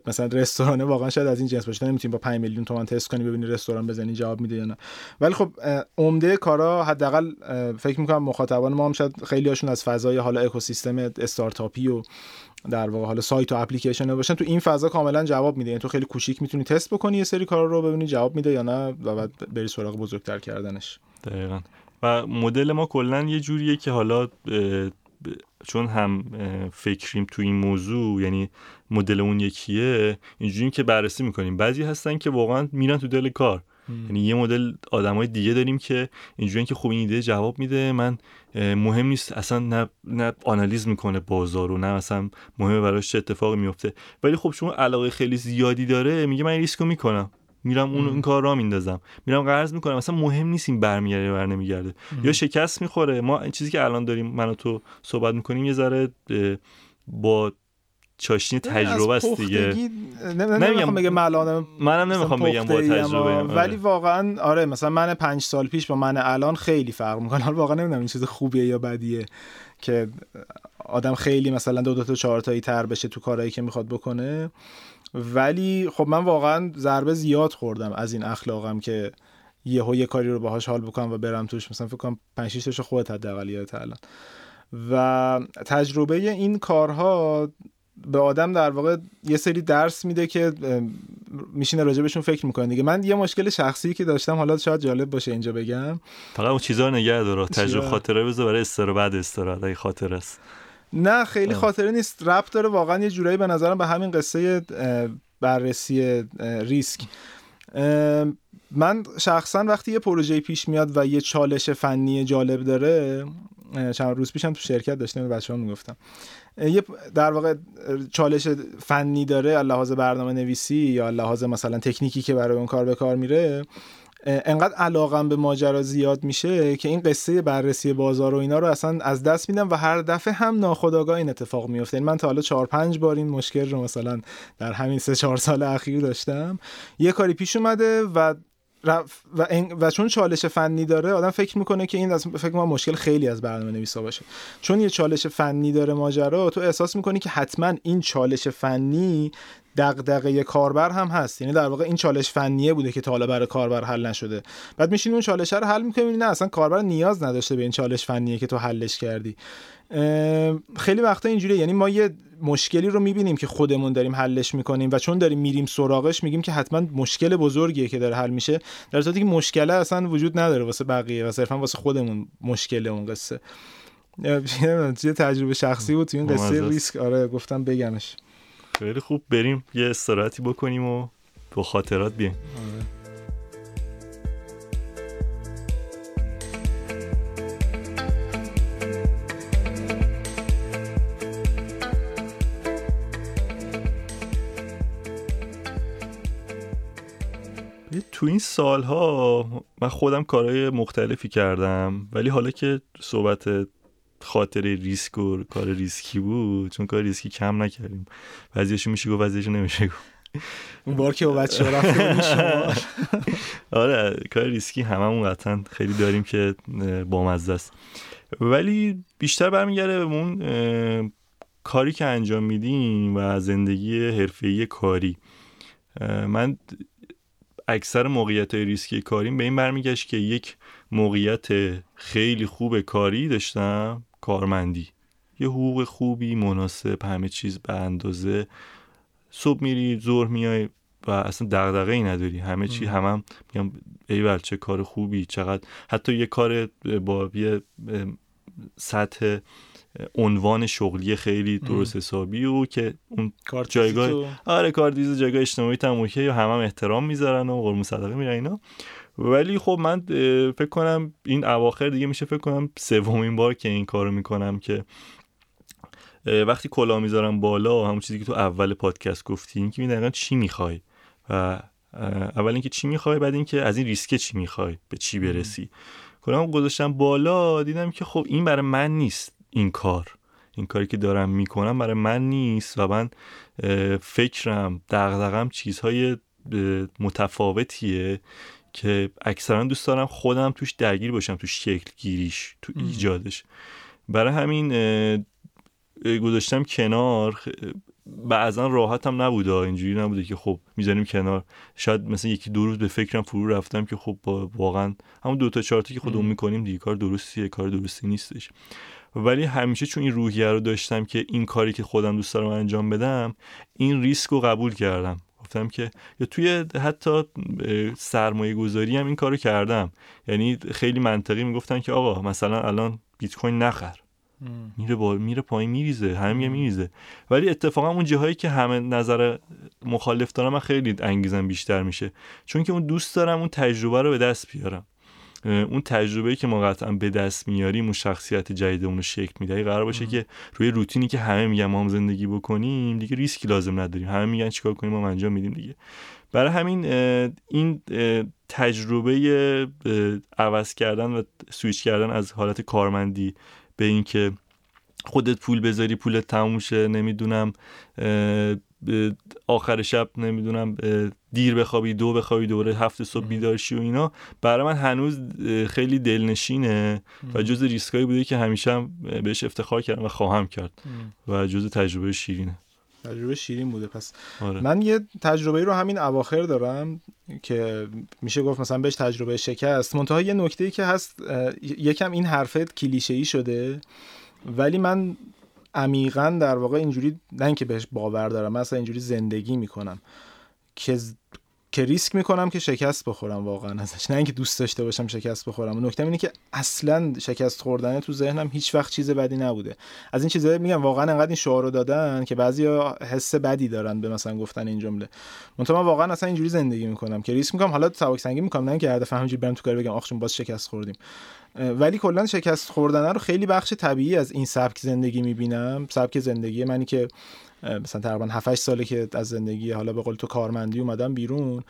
مثلا رستورانه واقعا شاید از این جنس باشه. نمی‌تونی با 5 میلیون تومان تست کنی ببینی رستوران بزنی جواب میده یا نه. ولی خب عمده کارا حداقل فکر می‌کنم مخاطبان ما هم شاید خیلی هاشون از فضای حالا اکوسیستم استارتاپی و در واقع حالا سایت و اپلیکیشن باشن تو این فضا کاملا جواب میده. یعنی تو خیلی کوچیک می‌تونی تست بکنی یه سری کارا رو ببینی جواب میده یا نه و بعد بری سراغ بزرگتر کردنش. دقیقاً. و مدل ما کلا یه جوریه که حالا چون هم فکریم تو این موضوع یعنی مدل اون یکیه اینجوری که بررسی می‌کنیم. بعضی هستن که واقعا میرن تو دل کار. یعنی یه مدل آدمای دیگه داریم که اینجوری که خوب این ایده جواب میده. من مهم نیست. اصلا نه, نه آنالیز می‌کنه بازار و نه اصلا مهمه براش چه اتفاقی میفته ولی خب چون علاقه خیلی زیادی داره میگه من ریسکو می‌کنم. میرم اون این کار را میندازم. میرم قرض می‌کنم. اصلا مهم نیست این برمیگرده بر نمیگرده. یا شکست می‌خوره. ما این چیزی که الان داریم من و تو صحبت می‌کنیم یه ذره با چاشنی تجربه است دیگه. نمیگم بگم الان منم نمی‌خوام بگم با تجربه ولی واقعا آره مثلا من پنج سال پیش با من الان خیلی فرق می‌کنه. حالا واقعا نمی‌دونم این چیز خوبیه یا بدیه که آدم خیلی مثلا دو دو تا چهار تایی تر بشه تو کارهایی که می‌خواد بکنه. ولی خب من واقعا ضربه زیاد خوردم از این اخلاقم که یهو یه کاری رو باهاش حال بکنم و برم توش. مثلا فکر کنم 5 6 تاشو خودت حداقل یادت الان. و تجربه این کارها به آدم در واقع یه سری درس میده که میشینه راجع بهشون فکر می‌کنه دیگه. من یه مشکل شخصی که داشتم حالا شاید جالب باشه اینجا بگم. فقط اون چیزا رو نگه داره تجربه خاطره بذار برای استرا بعد استرا خاطر است. نه خیلی خاطره نیست. رپ داره واقعا یه جورایی به نظرم به همین قصه بررسی ریسک. من شخصا وقتی یه پروژه پیش میاد و یه چالش فنی جالب داره چند روز پیشم تو شرکت داشتم به بچه ها می‌گفتم یه در واقع چالش فنی داره لحاظ برنامه نویسی یا لحاظ مثلا تکنیکی که برای اون کار به کار میره. انقدر علاقم به ماجرا زیاد میشه که این قصه بررسی بازار و اینا رو اصلا از دست میدم و هر دفعه هم ناخداگاه این اتفاق میفته. من تا حالا چهار پنج بار این مشکل رو مثلا در همین سه چهار سال اخیر داشتم. یه کاری پیش اومده و و, و چون چالش فنی داره آدم فکر می‌کنه که این از فکر ما مشکل خیلی از برنامه نویسا باشه. چون یه چالش فنی داره ماجرا تو احساس می‌کنی که حتما این چالش فنی دغدغه کاربر هم هست. یعنی در واقع این چالش فنیه بوده که تا حالا برای کاربر حل نشده. بعد میشینی اون چالش رو حل می‌کنی نه اصلا کاربر نیاز نداشته به این چالش فنیه که تو حلش کردی. خیلی وقتا اینجوریه. یعنی ما یه مشکلی رو می‌بینیم که خودمون داریم حلش می‌کنیم و چون داریم میریم سراغش میگیم که حتما مشکل بزرگیه که داره حل میشه. در صورتی که مشکله اصلا وجود نداره واسه بقیه و صرفا واسه خودمون مشکل اون قصه. یه تجربه شخصی بود تو این قصه ریسک. آره گفتم بگمش. خیلی خوب بریم یه استراحتی بکنیم و با خاطرات بیایم. تو این سالها من خودم کارهای مختلفی کردم ولی حالا که صحبت خاطر ریسک و کار ریسکی بود چون کار ریسکی کم نکردیم. بعضیشو میشه گفت بعضیشو نمیشه گفت. اون بار که با بچه ها آره کار ریسکی هممون قطعا خیلی داریم که بامزه است. ولی بیشتر برمیگرده به اون کاری که انجام میدیم و زندگی حرفه‌ای کاری. من اکثر موقعیت های ریسکی کاریم به این برمیگشت که یک موقعیت خیلی خوب کاری داشتم. کارمندی. یه حقوق خوبی مناسب همه چیز به اندازه. صبح میری زور میای و اصلا دغدغه ای نداری. همه چی همم هم میگم ای چه کار خوبی چقدر. حتی یه کار با یه سطح عنوان شغلی خیلی درست حسابی و که اون جایگاه آره کار دیز جایگاه اجتماعی هم اوکی و هم, هم احترام می‌ذارن و قرم صدقه میرن اینا. ولی خب من فکر کنم این اواخر دیگه میشه فکر کنم سومین بار که این کارو می‌کنم که وقتی کلا می‌ذارم بالا همون چیزی که تو اول پادکست گفتیم که دقیقا چی می‌خوای؟ و اول اینکه چی می‌خوای بعد اینکه از این ریسک چی می‌خوای؟ به چی برسی؟ کلا گذاشتم بالا دیدم که خب این برای من نیست این کار. این کاری که دارم می‌کنم برای من نیست و من فکرم دغدغم چیزهای متفاوتیه. که اکثرا دوست دارم خودم توش درگیر باشم تو شکل گیریش تو ایجادش. برای همین گذاشتم کنار. بعضا راحت هم نبوده اینجوری نبوده که خب می‌ذاریم کنار. شاید مثلا یکی دو روز به فکرم فرو رفتم که خب واقعا همون دو تا چهار که خودمون می‌کنیم دیگه کار درستیه کار درستی نیستش. ولی همیشه چون این روحیه رو داشتم که این کاری که خودم دوست دارم انجام بدم این ریسک رو قبول کردم. گفتم که یا توی حتی سرمایه گذاری هم این کارو کردم. یعنی خیلی منطقی می‌گفتن که آقا مثلا الان بیت کوین نخر. میره با میره پایین میریزه. همه میگه میریزه. ولی اتفاقا اون جاهایی که همه نظر مخالف دارم من خیلی انگیزم بیشتر میشه. چون که اون دوست دارم اون تجربه رو به دست بیارم. اون تجربه‌ای که ما قطعا به دست میاریم اون شخصیت جدیدمون رو شکل میده. قرار باشه که روی روتینی که همه میگن ما هم زندگی بکنیم دیگه ریسکی لازم نداریم. همه میگن چیکار کنیم ما انجام میدیم دیگه. برای همین این تجربه عوض کردن و سویچ کردن از حالت کارمندی به اینکه خودت پول بذاری پولت تموم شه نمی‌دونم آخر شب نمی‌دونم دیر بخوابی دو بخوابی دوره هفته صبح بیدارشی و اینا برای من هنوز خیلی دلنشینه و جز ریسکایی بوده که همیشه هم بهش افتخار کردم و خواهم کرد و جز تجربه شیرینه. تجربه شیرین بوده. پس آره. من یه تجربه رو همین اواخر دارم که میشه گفت مثلا بهش تجربه شکست. منتها یه نکته ای که هست یکم این حرفت کلیشه ای شده ولی من عمیقا در واقع اینجوری نه اینکه بهش باور دارم من اصلا اینجوری زندگی می‌کنم. که که ریسک می‌کنم که شکست بخورم واقعا ازش. نه اینکه دوست داشته باشم شکست بخورم. نکته اینه که اصلا شکست خوردن تو ذهنم هیچ وقت چیز بدی نبوده. از این چیزا میگم واقعا انقدر این شعار دادن که بعضیا حس بدی دارن به مثلا گفتن این جمله. منتها من واقعا اصلا اینجوری زندگی می‌کنم که ریسک می‌کنم. حالا سبک سنگی می‌کنم نه اینکه هر دفعه همینجوری برم تو کار بگم آخ باز شکست خوردیم. ولی کلا شکست خوردن رو خیلی بخش طبیعی از این سبک زندگی می‌بینم. سبک زندگی منی که مثلا تقریبا 7 ساله که از زندگی حالا به قول تو کارمندی اومدم بیرون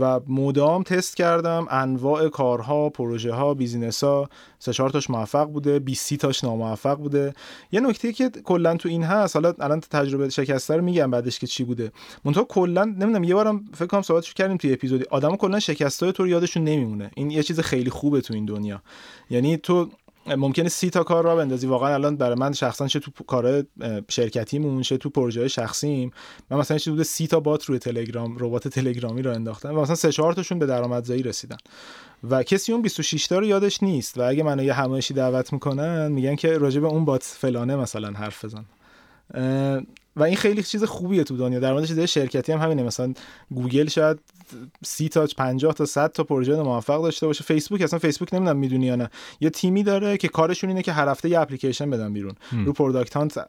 و مدام تست کردم انواع کارها پروژه ها business ها سه چهار تاش موفق بوده 20 تاش ناموفق بوده. یه نکته که کلا تو این هست حالا الان تجربه شکسته رو میگم بعدش که چی بوده. منتها کلا نمی‌دونم یه بارم فکر کنم صحبتش کردیم توی اپیزودی. آدمو کلا شکستای تو رو یادشون نمیمونه. این یه چیز خیلی خوبه تو این دنیا. یعنی تو ممکنه سی تا کار راه بندازی. واقعا الان برای من شخصا چه تو کار شرکتیمون چه تو پروژه شخصیم من مثلا چه بوده سی تا bot روی تلگرام ربات تلگرامی راه انداختم و مثلا سه چهار تاشون به درآمدزایی رسیدن. و کسی اون 26 تا رو یادش نیست و اگه منو یه همایشی دعوت می‌کنن میگن که راجع به اون bot فلانه مثلا حرف بزن. و این خیلی چیز خوبیه تو دنیا. در مورد چیزای شرکتی هم همینه. مثلا گوگل شاید سی تا 50 تا 100 تا پروژه موفق داشته باشه. فیسبوک اصلا فیسبوک نمی‌دونم می‌دونی یا نه. یه تیمی داره که کارشون اینه که هر هفته یه اپلیکیشن بدن بیرون. رو Product Hunt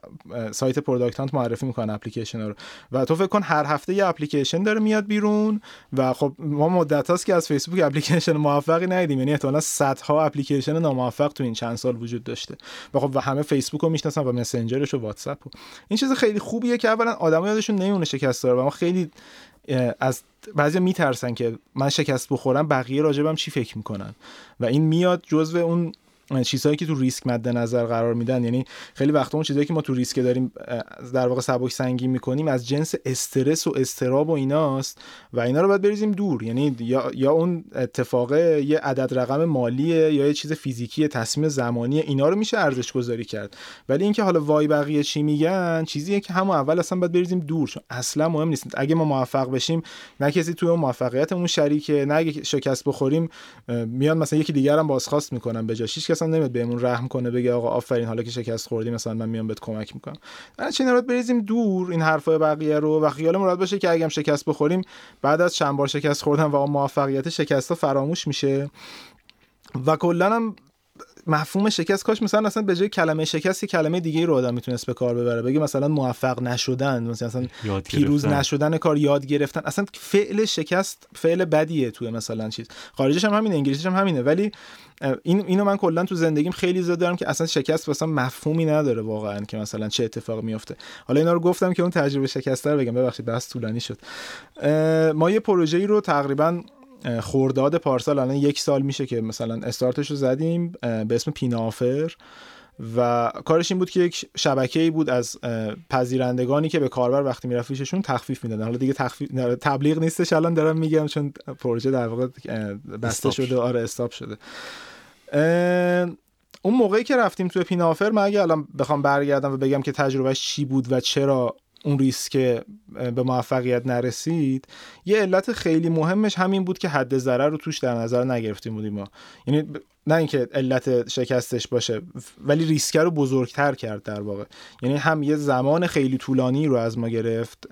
سایت Product Hunt معرفی می‌کنن اپلیکیشن رو. و تو فکر کن هر هفته یه اپلیکیشن داره میاد بیرون و خب ما مدت هاست که از فیسبوک اپلیکیشن موفقی ندیدیم. یعنی احتمالاً صدها اپلیکیشن ناموفق تو این چند سال وجود داشته. و خب و همه فیسبوک رو می‌شناسن و مسنجرش و واتساپ و این چیز خیلی خوبیه که اولا آدم‌ها یادشون نمیمونه شکست داره و ما خیلی از بعضی میترسن که من شکست بخورم بقیه راجبم چی فکر می‌کنن. و این میاد جزو اون چیزهایی که تو ریسک مد نظر قرار میدن یعنی خیلی وقت اون چیزهایی که ما تو ریسک داریم در واقع سبک سنگین می‌کنیم از جنس استرس و استراب و ایناست و اینا رو باید بریزیم دور. یعنی یا, یا اون اتفاق یه عدد رقم مالیه یا یه چیز فیزیکی تصمیم زمانی اینا رو میشه ارزش گذاری کرد. ولی اینکه حالا وای بقیه چی میگن چیزیه که همون اول اصلا باید بریزیم دور چون اصلا مهم نیست. اگه ما موفق بشیم نه کسی توی اون موفقیتمون شریکه نه اگه شکست بخوریم میان مثلا یکی دیگر هم بازخواست می‌کنن به جاش. اصلا نمیاد بهمون رحم کنه بگه آقا آفرین حالا که شکست خوردی مثلا من میام بهت کمک می‌کنم. من چه رو بریزیم دور این حرفای بقیه رو و خیال مراد باشه که اگه شکست بخوریم بعد از چند بار شکست خوردن و موفقیت شکست فراموش میشه. و کلا هم مفهوم شکست کاش مثلا اصلا به جای کلمه شکست کلمه دیگه رو آدم می‌تونست به کار ببره بگه مثلا موفق نشدن مثلا پیروز نشدن کار یاد گرفتن. اصلا فعل شکست فعل بدیه توی مثلا چیز. خارجش هم همینه انگلیسیش هم همینه. ولی این اینو من کلا تو زندگیم خیلی زیاد دارم که اصلا شکست مثلا مفهومی نداره واقعا که مثلا چه اتفاقی میفته حالا اینا رو گفتم که اون تجربه شکسته رو بگم. ببخشید بس طولانی شد. ما یه پروژه‌ای رو تقریبا خورداد پارسال الان یک سال میشه که مثلا استارتش رو زدیم به اسم پینافر و کارش این بود که یک شبکه ای بود از پذیرندگانی که به کاربر وقتی می‌رفت تخفیف می‌دادن. حالا دیگه تخفیف تبلیغ نیستش الان دارم میگم چون پروژه در واقع بسته شده. آره استاپ شده. اون موقعی که رفتیم توی پینافر من اگه الان بخوام برگردم و بگم که تجربهش چی بود و چرا اون ریسک به موفقیت نرسید یه علت خیلی مهمش همین بود که حد ضرر رو توش در نظر نگرفتیم بودیم ما. یعنی نه اینکه علت شکستش باشه ولی ریسک رو بزرگتر کرد در واقع. یعنی هم یه زمان خیلی طولانی رو از ما گرفت.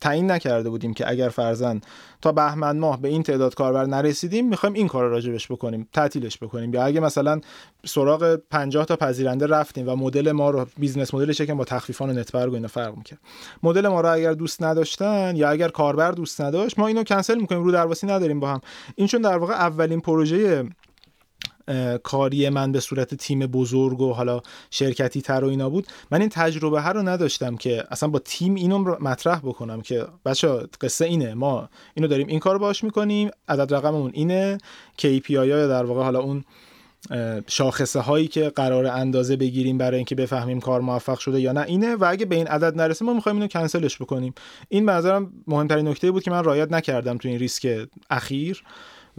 تعیین نکرده بودیم که اگر فرضا تا بهمن ماه به این تعداد کاربر نرسیدیم می‌خوایم این کار رو راجبش بکنیم تعطیلش بکنیم. یا اگه مثلا سراغ 50 تا پذیرنده رفتیم و مدل ما رو business model ش که با تخفیفان و network و اینا فرق می‌کرد. مدل ما رو اگر دوست نداشتن یا اگر کاربر دوست نداشت ما اینو کنسل می‌کنیم رو درواسی نداریم با هم. این چون در واقع اولین پروژه کاری من به صورت تیم بزرگ و حالا شرکتی تر و اینا بود. من این تجربه ها رو نداشتم که اصلا با تیم اینو مطرح بکنم که بچه قصه اینه. ما اینو داریم این کار باش می‌کنیم عدد رقممون اینه. KPI یا در واقع حالا اون شاخصه هایی که قرار اندازه بگیریم برای اینکه بفهمیم کار موفق شده یا نه اینه و اگه به این عدد نرسه ما می‌خوایم اینو کنسلش بکنیم. این به نظرم مهمترین نکته بود که من رایت نکردم تو این ریسک اخیر.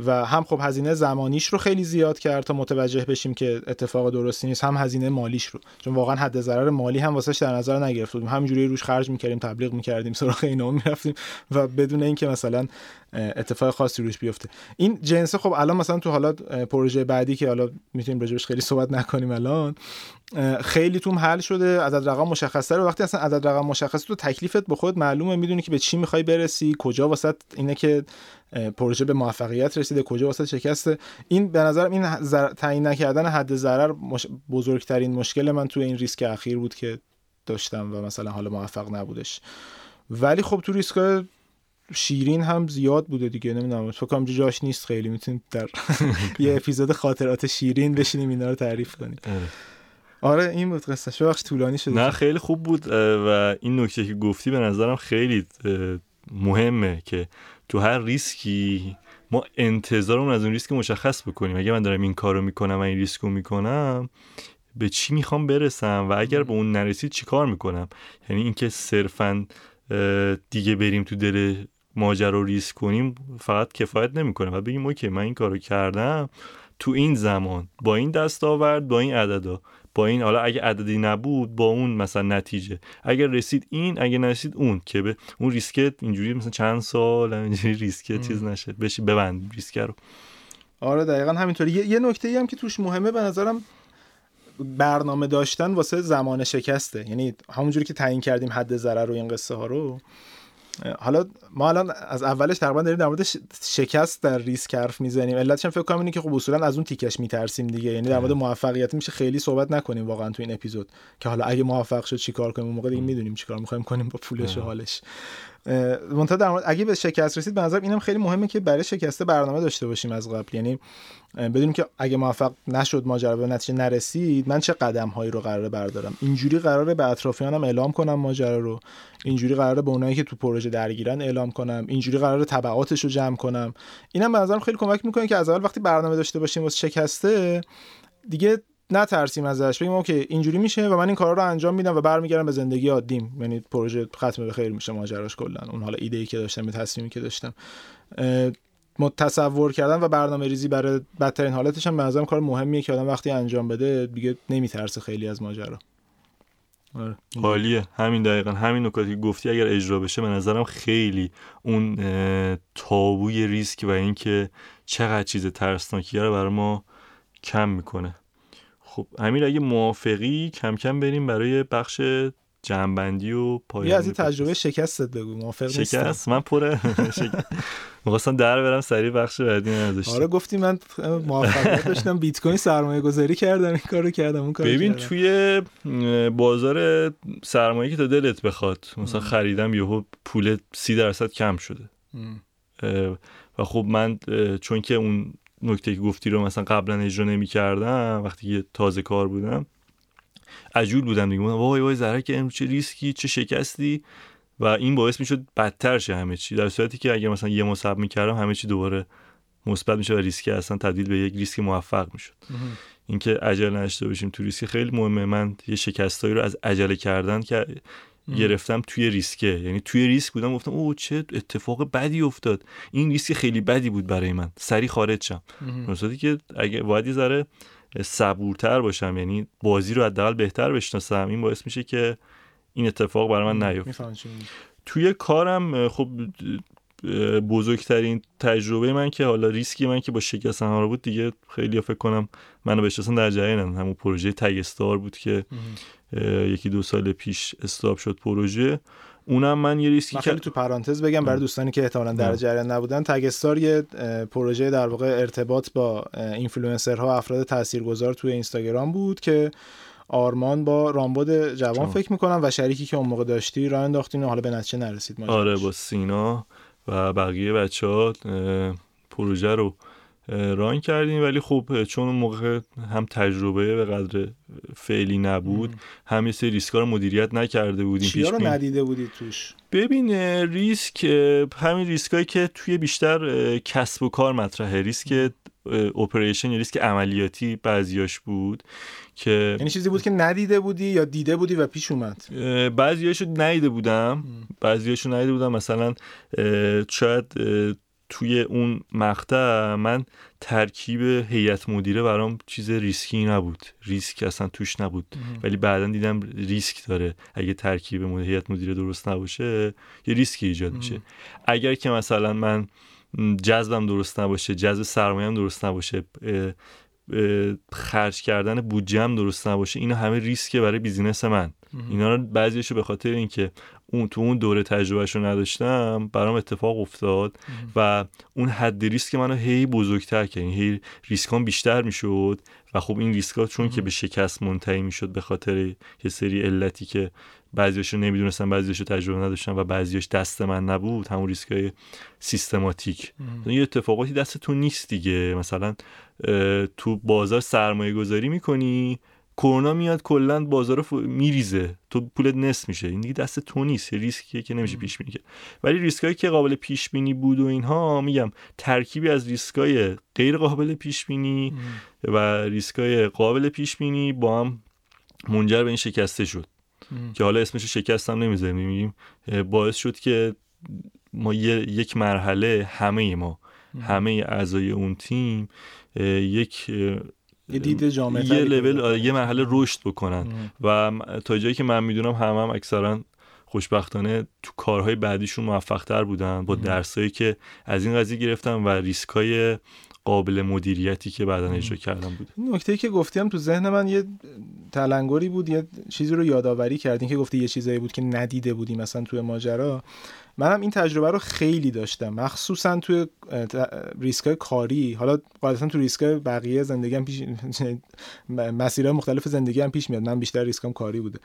و هم خب هزینه زمانیش رو خیلی زیاد کرد تا متوجه بشیم که اتفاق درستی نیست هم هزینه مالیش رو. چون واقعا حد ضرر مالی هم واسش در نظر نگرفت بودیم. همینجوری روش خرج می‌کردیم تبلیغ می‌کردیم سراغ اینا می‌رفتیم و بدون اینکه مثلا اتفاق خاصی روش بیفته. این جنس خب الان مثلا تو حالا پروژه بعدی که حالا می‌تونیم راجبش خیلی صحبت نکنیم الان خیلی توم حل شده عدد رقم مشخصه رو. وقتی اصلا عدد رقم مشخصه تو تکلیفت به خود معلومه می‌دونی که به چی می‌خوای برسی کجا واسط اینه که پروژه به موفقیت رسیده کجا واسه شکسته. این به نظر این زر... تعیین نکردن حد ضرر مش... بزرگترین مشکل من تو این ریسک اخیر بود که داشتم و مثلا حالا موفق نبودش. ولی خب تو ریسک شیرین هم زیاد بوده دیگه نمی‌دونم. فکر کنم جاش نیست خیلی. می‌تونید در یه اپیزود خاطرات شیرین بشینیم اینا رو تعریف کنیم. آره این بود قصه. بخش طولانی شده نه خیلی خوب بود و این نکته که گفتی به نظرم خیلی مهمه که تو هر ریسکی ما انتظارمون از اون ریسک مشخص بکنیم. اگه من دارم این کارو می‌کنم و این ریسکو می‌کنم به چی می‌خوام برسم؟ و اگر به اون نرسید چی کار می‌کنم؟ یعنی اینکه صرفا دیگه بریم تو دل ماجرا ریسک کنیم فقط کفایت نمی‌کنه. و بگیم okay من این کارو کردم تو این زمان. با این دستاورد با این عددا. با این حالا اگه عددی نبود با اون مثلا نتیجه. اگر رسید این اگه نرسید اون که به اون ریسکت اینجوری مثلا چند سال اینجوری ریسکت چیز نشه. بشی ببند ریسک رو. آره دقیقا همینطوری. یه, یه نکته ای هم که توش مهمه به نظرم برنامه داشتن واسه زمان شکسته. یعنی همونجوری که تعیین کردیم حد ضرر رو این قصه ها رو. حالا ما الان از اولش تقریبا داریم در مورد شکست در ریسک حرف می‌زنیم. علتش فکر کنم اینه که خب اصولا از اون تیکش میترسیم دیگه. یعنی در مورد موفقیت میشه خیلی صحبت نکنیم واقعا تو این اپیزود. که حالا اگه موفق شد چیکار کنیم؟ اون موقع دیگه می‌دونیم چیکار می‌خوایم کنیم با پولش و حالش. منتها در مورد اگه به شکست رسید به نظر اینم خیلی مهمه که برای شکسته برنامه داشته باشیم از قبل. یعنی بدونیم که اگه موفق نشد ماجرا به نتیجه نرسید من چه قدم هایی رو قراره بردارم؟ اینجوری قراره به اطرافیانم اعلام کنم ماجرا رو. اینجوری قراره به اونایی که تو پروژه درگیرن اعلام کنم. اینجوری قراره تبعاتش رو جمع کنم. اینم به نظرم خیلی کمک می‌کنه که از اول وقتی برنامه داشته باشیم واسه شکسته دیگه نترسیم ازش. بگیم اوکی اینجوری میشه و من این کارا رو انجام میدم و برمیگردم به زندگی عادیم یعنی پروژه ختم به خیر میشه ماجراش کلا. اون حالا ایده ای که داشتم به تصمیمی که داشتم. تصور کردن و برنامه ریزی برای بدترین حالتش هم به کار مهمیه که آدم وقتی انجام بده دیگه نمیترسه خیلی از ماجرا. آره. عالیه. همین دقیقا همین نکاتی که گفتی اگر اجرا بشه به نظرم خیلی اون تابوی ریسک و اینکه چقدر چیز ترسناکیه رو برای ما کم می‌کنه. خب همین اگه موافقی کم کم بریم برای بخش جنبندی و پایانی یه از این تجربه شکستت بگو موافق شکست؟ من پره. می‌خواستم در برم سریع بخش بعدی نداشتم آره گفتی من موفقیت داشتم. بیت کوین سرمایه گذاری کردم این کارو کردم اون کارو ببین توی بازار سرمایه که تا دلت بخواد مثلا خریدم یهو پول سی درصد کم شده. و خب من چون که اون نکته که گفتی رو مثلا قبلا اجرا نمی کردم وقتی که تازه کار بودم عجول بودم دیگه. وای وای ذره که چه ریسکی چه شکستی. و این باعث می‌شد بدتر شه همه چی. در صورتی که اگر مثلا یه کم صبر می‌کردم همه چی دوباره مثبت میشه و ریسکی اصلا تبدیل به یک ریسک موفق می‌شد. اینکه عجله نشته باشیم تو ریسک خیلی مهمه. من یه شکستایی رو از عجله کردن که گرفتم توی ریسکه. یعنی توی ریسک بودم گفتم او چه اتفاق بدی افتاد. این ریسک خیلی بدی بود برای من. سری خارج شم. مثلا که اگه باید یه ذره صبورتر باشم یعنی بازی رو حداقل بهتر بشناسم این باعث میشه که این اتفاق برای من نیفته. توی کارم خب بزرگترین تجربه من که حالا ریسکی من که با شکستن ها رو بود دیگه خیلی فکر کنم منو بشناسن در جریانم همون پروژه تگستار بود که یکی دو سال پیش stop شد پروژه. اونم من یه ریسکی که تو پرانتز بگم برای دوستانی که احتمالاً در جریان نبودن تگستار یه پروژه در واقع ارتباط با اینفلوئنسرها افراد تاثیرگذار توی اینستاگرام بود که آرمان با رامبد جوان فکر می‌کنم و شریکی که اون موقع داشتی راه انداختین و حالا به نتیجه نرسید آره با سینا. و بقیه بچه ها پروژه رو run کردیم. ولی خب چون اون موقع هم تجربه به قدر فعلی نبود هم یه سری ریسکا رو مدیریت نکرده بودیم چیا رو ندیده بودید توش؟ ببین ریسک همین ریسکایی که توی بیشتر کسب و کار مطرحه. ریسک operation یا ریسک عملیاتی بعضیاش بود که یعنی چیزی بود که ندیده بودی یا دیده بودی و پیش اومد؟ بعضیاشو ندیده بودم. بعضیاشو ندیده بودم. مثلا شاید توی اون مقطع من ترکیب هیئت مدیره برام چیز ریسکی نبود. ریسک اصلا توش نبود. ولی بعدا دیدم ریسک داره. اگه ترکیب هیئت مدیره درست نباشه یه ریسکی ایجاد میشه. اگر که مثلا من جذبم درست نباشه جذب سرمایه‌ام درست نباشه خرج کردن بودجه درست نباشه اینا همه ریسکه برای business من. اینا رو بعضیشو به خاطر اینکه اون تو اون دوره تجربهش رو نداشتم برام اتفاق افتاد و اون حد ریسک منو هی بزرگتر کرد. یعنی هی ریسکام بیشتر می‌شد و خب این ریسکا چون که به شکست منتهی می‌شد به خاطر یه سری علتی که بعضیاشو نمی‌دونستم بعضیاشو تجربه نداشتم و بعضیاش دست من نبود. همون ریسکای سیستماتیک. یه اتفاقاتی دست تو نیست دیگه. مثلا تو بازار سرمایه گذاری می‌کنی کرونا میاد کلا بازار رو میریزه. تو پولت نصف میشه. این دیگه دست تو نیست. ریسکیه که نمیشه پیش بینی کرد. ولی ریسکایی که قابل پیش بینی بود و اینها میگم ترکیبی از ریسکای غیر قابل پیش بینی و ریسکای قابل پیش بینی با هم منجر به این شکسته شد. که حالا اسمش شکست هم نمی‌ذاریم. میگیم باعث شد که ما یک مرحله همه ما همه اعضای اون تیم یک یه دید جامعه یه لول یه مرحله رشد بکنن. و تا جایی که من می‌دونم هم هم اکثرا خوشبختانه تو کارهای بعدیشون موفق تر بودن با درسایی که از این قضیه گرفتم و ریسکای قابل مدیریتی که بعدا اجرا کردم بود نکته که گفتیم تو ذهن من یه تلنگری بود یه چیزی رو یادآوری کردین که گفتی یه چیزایی بود که ندیده بودیم مثلا توی ماجرا. منم این تجربه رو خیلی داشتم. مخصوصا توی ریسک کاری. حالا قاعدتا تو ریسک بقیه زندگی هم پیش مسیرهای مختلف زندگی هم پیش میاد. من بیشتر ریسکم کاری بوده.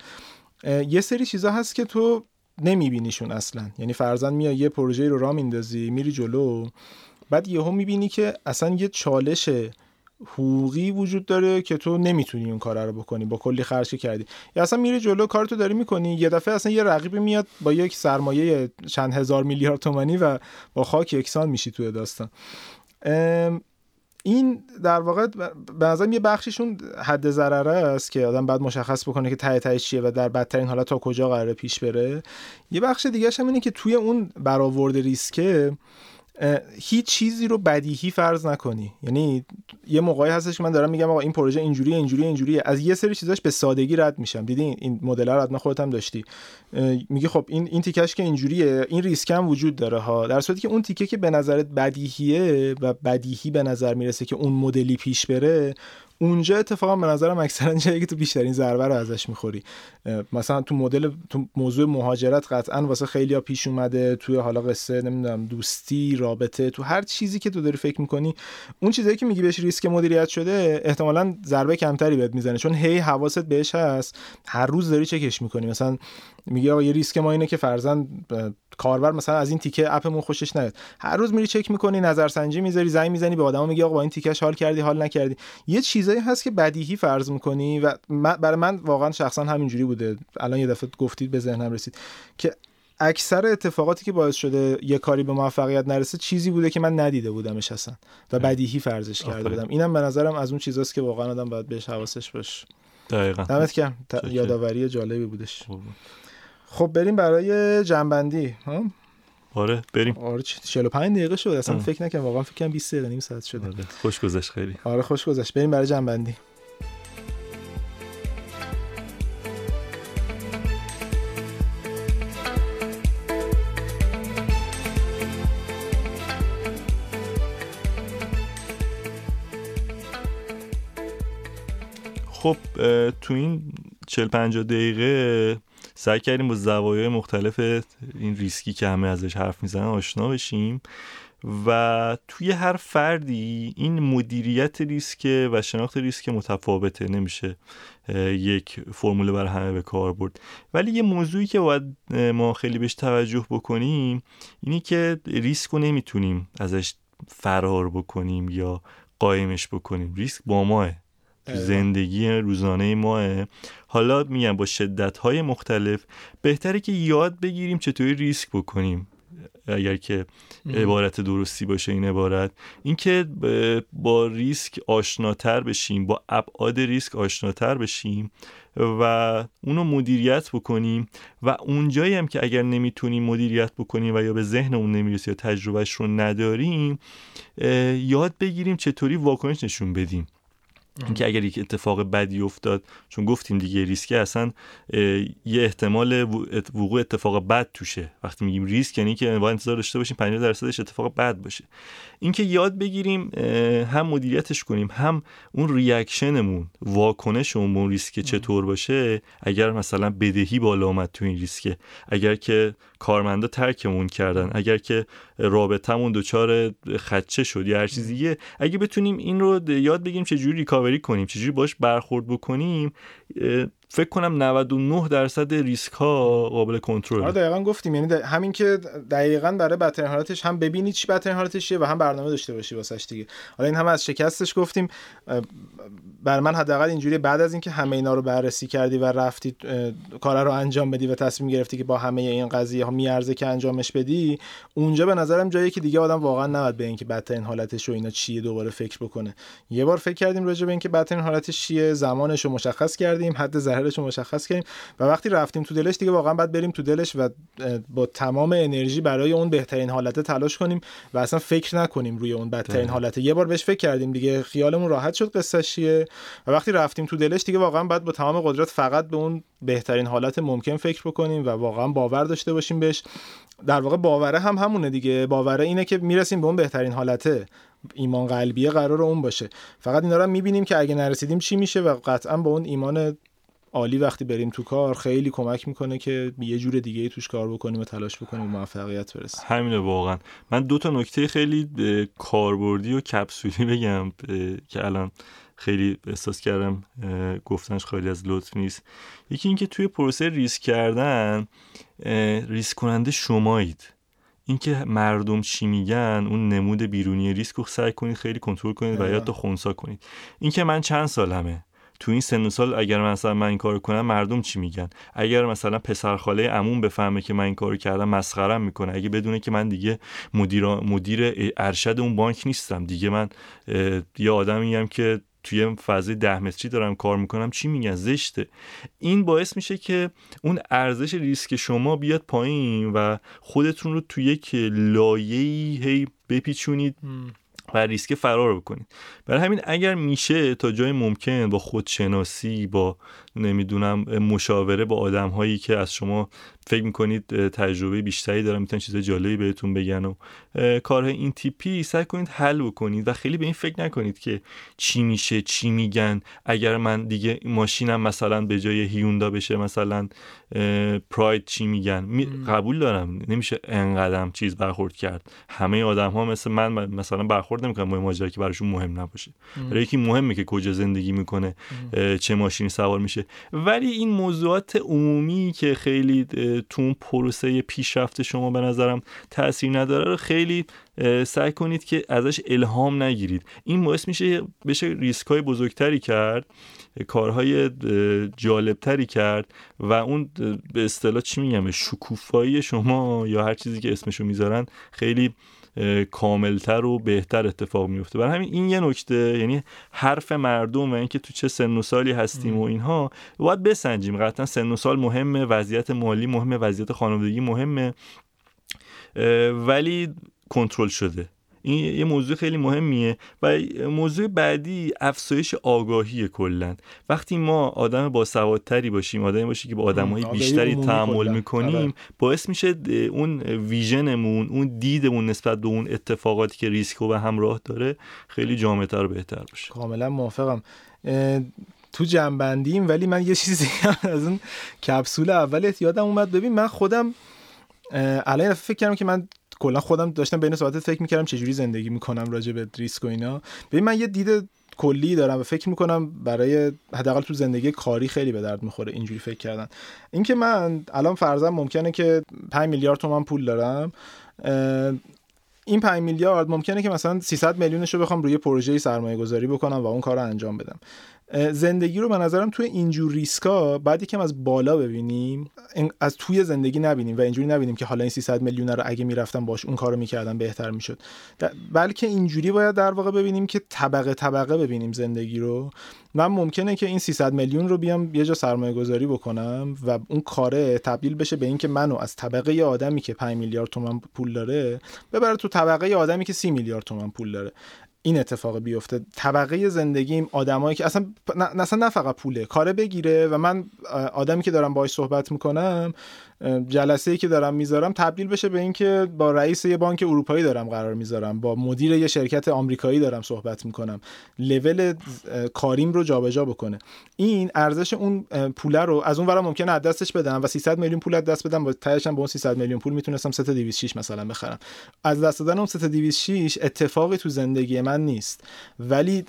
یه سری چیزا هست که تو نمیبینیشون اصلا. یعنی فرزن میای یه پروژه رو راه میندازی میری جلو. بعد یهو می‌بینی که اصلا یه چالش حقوقی وجود داره که تو نمی‌تونی اون کار رو بکنی با کلی خرج کردی. یا اصلا میری جلو کارتو داری می‌کنی یه دفعه اصلا یه رقیبی میاد با یک سرمایه چند هزار میلیارد تومانی و با خاک یکسان میشی توی داستان. این در واقع به نظرم یه بخشیشون حد ضرره است که آدم بعد مشخص بکنه که ته ته چیه و در بدترین حالت تا کجا قراره پیش بره. یه بخش دیگه هم اینه که توی اون برآورد ریسکه هیچ چیزی رو بدیهی فرض نکنی. یعنی یه موقعی هستش که من دارم میگم آقا این پروژه اینجوری اینجوری اینجوریه. از یه سری چیزاش به سادگی رد میشم. دیدی این مدل رو حتما خودت هم داشتی. میگی خب این این تیکش که اینجوریه این ریسک هم وجود داره ها. در صورتی که اون تیکه که به نظرت بدیهیه و بدیهی به نظر می‌رسه که اون مدلی پیش بره اونجا اتفاقا به نظرم اکثرا جایی که تو بیشترین ضربه رو ازش می‌خوری. مثلا تو مدل تو موضوع مهاجرت قطعا واسه خیلی پیش اومده توی حالا قصه نمی‌دونم دوستی رابطه تو هر چیزی که تو داری فکر می‌کنی اون چیزایی که میگی بهش ریسک مدیریت شده احتمالا ضربه کمتری بهت می‌زنه. چون هی حواست بهش هست هر روز داری چکش می‌کنی. مثلا میگه آقا یه ریسک ما اینه که فرزن کاربر مثلا از این تیکه اپمون خوشش نیاد. هر روز میری چک می‌کنی نظرسنجی می‌ذاری زنگ می‌زنی به آدما میگی آقا با این تیکش حال کردی حال نکردی. یه چیزایی هست که بدیهی فرض می‌کنی و برای من واقعا شخصا همینجوری بوده. الان یه دفعه گفتید به ذهنم رسید که اکثر اتفاقاتی که باعث شده یه کاری به موفقیت نرسه چیزی بوده که من ندیده بودمش اصلا و بدیهی فرضش کرده بودم. اینم به نظرم از اون چیزاست که واقعا آدم باید بهش حواسش باشه. دقیقاً. دمت گرم. یادآوری جالبی بودش. خب بریم برای جنبندی ها؟ آره بریم آره 45 دقیقه شد اصلا آه. فکر نکنم واقعا فکر کنم 20 دقیقه نیم ساعت شده آره. خوش گذشت خیلی آره خوش گذشت بریم برای جنبندی خب تو این 40 50 دقیقه سعی کردیم با زوایای مختلف این ریسکی که همه ازش حرف می‌زنن آشنا بشیم. و توی هر فردی این مدیریت ریسک و شناخت ریسک متفاوته. نمیشه یک فرموله بر همه به کار برد. ولی یه موضوعی که باید ما خیلی بهش توجه بکنیم اینی که ریسک رو نمی‌تونیم ازش فرار بکنیم یا قایمش بکنیم. ریسک با ماه. زندگی روزانه ماه. حالا میگم با شدت های مختلف بهتره که یاد بگیریم چطوری ریسک بکنیم. اگر که عبارت درستی باشه این عبارت. اینکه با ریسک آشناتر بشیم با ابعاد ریسک آشناتر بشیم و اونو مدیریت بکنیم و اونجایی هم که اگر نمی‌تونیم مدیریت بکنیم و یا به ذهن اون نمی‌رسیم یا تجربهش رو نداریم یاد بگیریم چطوری واکنش نشون بدیم. اینکه اگر یک اتفاق بدی افتاد چون گفتیم دیگه ریسک اصلا یه احتمال وقوع اتفاق بد توشه. وقتی میگیم ریسک یعنی که باید انتظار داشته باشیم 50 درصدش اتفاق بد باشه. اینکه یاد بگیریم هم مدیریتش کنیم هم اون reaction مون واکنشمون اون ریسک چطور باشه اگر مثلا بدهی بالا اومد تو این ریسک اگر که کارمندا ترکمون کردن اگر که رابطمون دچار خدچه شد یا هر چیزیه اگه بتونیم این رو یاد بگیریم چجوری ریکاوری کنیم چجوری باش برخورد بکنیم فکر کنم 99 درصد ریسک ها قابل کنترل آره دقیقا گفتیم. یعنی همین که دقیقا برای بدترین حالتش هم ببینی چی بدترین حالتش و هم برنامه داشته باشی واسش دیگه. حالا این هم از شکستش گفتیم. بر من حداقل اینجوری بعد از اینکه همه اینا رو بررسی کردی و رفتی کار رو انجام بدی و تصمیم گرفتی که با همه این قضیه ها میارزه که انجامش بدی اونجا به نظرم جایی که دیگه آدم واقعا نباید به اینکه بدترین حالتش و اینا چیه دوباره فکر بکنه. یه بار فکر کردیم راجع به اینکه بدترین حالتش چیه زمانش رو مشخص کردیم حد ضررش رو مشخص کردیم و وقتی رفتیم تو دلش دیگه واقعا باید بریم تو دلش و با تمام انرژی برای اون بهترین حالت تلاش کنیم و اصلا فکر نکنیم روی اون بدترین حالت. یه بار بهش فکر کردیم دیگه خیالمون راحت شد قصه چیه؟ و وقتی رفتیم تو دلش دیگه واقعا باید با تمام قدرت فقط به اون بهترین حالت ممکن فکر بکنیم و واقعا باور داشته باشیم بهش. در واقع باوره هم همونه دیگه. باوره اینه که می‌رسیم به اون بهترین حالته ایمان قلبیه قرار اون باشه. فقط اینا رو می‌بینیم که اگه نرسیدیم چی میشه و قطعا با اون ایمان عالی وقتی بریم تو کار خیلی کمک می‌کنه که یه جور دیگه توش کار بکنیم و تلاش بکنیم و موفقیت برسیم. همینه واقعا. من دو تا نکته خیلی کاربردی و کپسولی بگم که الان خیلی احساس کردم گفتنش خیلی از لطف نیست. یکی اینکه توی پروسه ریسک کردن ریسک کننده شمایید. اینکه مردم چی میگن اون نمود بیرونی ریسک رو سعی کنید خیلی کنترل کنید و یا تو خونسا کنید. اینکه من چند سالمه؟ تو این سن سال اگر مثلا من این کارو کنم مردم چی میگن؟ اگر مثلا پسر خاله عموم بفهمه که من این کارو کردم مسخرم می‌کنه. اگه بدونه که من دیگه مدیر مدیر ارشد اون بانک نیستم. دیگه من یه آدمی که توی فضای ده متری دارم کار می‌کنم چی میگن؟ زشته. این باعث میشه که اون ارزش ریسک شما بیاد پایین و خودتون رو توی یک لایه‌ای هی بپیچونید. و ریسک فرار بکنید. برای همین اگر میشه تا جای ممکن با خودشناسی با نمی‌دونم مشاوره با آدم هایی که از شما فکر می‌کنید تجربه بیشتری دارن می‌تونن چیز جالبی بهتون بگن و کارهای این تیپی سعی کنید حل بکنید و خیلی به این فکر نکنید که چی میشه چی میگن. اگر من دیگه ماشینم مثلا به جای هیوندا بشه مثلا پراید چی میگن؟ قبول دارم. نمیشه انقدرم چیز برخورد کرد. همه آدم ها مثل من مثلا برخورد نمی‌کنن با ماجرا که براشون مهم نباشه. برای یکی مهمه که کجا زندگی می‌کنه چه ماشینی سوار میشه. ولی این موضوعات عمومی که خیلی تو اون پروسه پیشرفت شما به نظرم تاثیر نداره رو خیلی سعی کنید که ازش الهام نگیرید. این باعث میشه بشه ریسک های بزرگتری کرد کارهای جالبتری کرد و اون به اصطلاح چی میگم شکوفایی شما یا هر چیزی که اسمشو می‌ذارن خیلی کاملتر و بهتر اتفاق میفته. برای همین این یه نکته یعنی حرف مردم و اینکه تو چه سن و سالی هستیم و اینها باید بسنجیم. قطعا سن و سال مهمه وضعیت مالی مهمه وضعیت خانوادگی مهمه ولی کنترل شده. این یه موضوع خیلی مهمیه و موضوع بعدی افزایش آگاهی کلا. وقتی ما آدم با سوادتری باشیم آدمی باشیم که با آدمای بیشتری تعامل می‌کنیم آره. باعث میشه اون ویژنمون اون دیدمون نسبت به اون اتفاقاتی که ریسک و به همراه داره خیلی جامعتر و بهتر باشه کاملا موافقم. تو جنبندیم ولی من یه چیزی از اون کپسول اول یادم اومد. ببین من خودم الان فکر کردم که من کلا خودم داشتم بین صحبت فکر می‌کردم چجوری زندگی می‌کنم راجع به ریسک و اینا. ببین من یه دید کلی دارم و فکر می‌کنم برای حداقل تو زندگی کاری خیلی به درد می‌خوره اینجوری فکر کردن. اینکه من الان فرضاً ممکنه که 5 میلیارد تومان پول دارم این 5 میلیارد ممکنه که مثلا 300 میلیونش رو بخوام روی پروژه سرمایه گذاری بکنم و اون کار رو انجام بدم. زندگی رو به نظرم توی اینجور ریسکا بعد یکم از بالا ببینیم. از توی زندگی نبینیم و اینجوری نبینیم که حالا این 300 میلیون رو اگه می‌رفتم باش اون کارو می‌کردم بهتر می‌شد. بلکه اینجوری باید در واقع ببینیم که طبقه طبقه ببینیم زندگی رو. من ممکنه که این 300 میلیون رو بیام یه جا سرمایه گذاری بکنم و اون کاره تبدیل بشه به اینکه منو از طبقه آدمی که 5 میلیارد تومن پول داره ببره تو طبقه آدمی که 30 میلیارد تومن پول داره. این اتفاق بیفته. طبقه زندگیم آدمایی که اصلا اصلا نه فقط پوله. کاره بگیره و من آدمی که دارم باهاش صحبت می‌کنم جلسه ای که دارم می‌ذارم تبدیل بشه به اینکه با رئیس یه بانک اروپایی دارم قرار می‌ذارم با مدیر یه شرکت آمریکایی دارم صحبت می‌کنم. لول کاریم رو جابجا بکنه. این ارزش اون پوله رو از اون ورا ممکنه از دستش بدم و 300 میلیون پول دست بدم. و تهش با اون 300 میلیون پول می‌تونستم 3 تا 206 مثلا بخرم. از دست دادن اون 3 تا 206 اتفاقی تو زندگی من نیست. ولی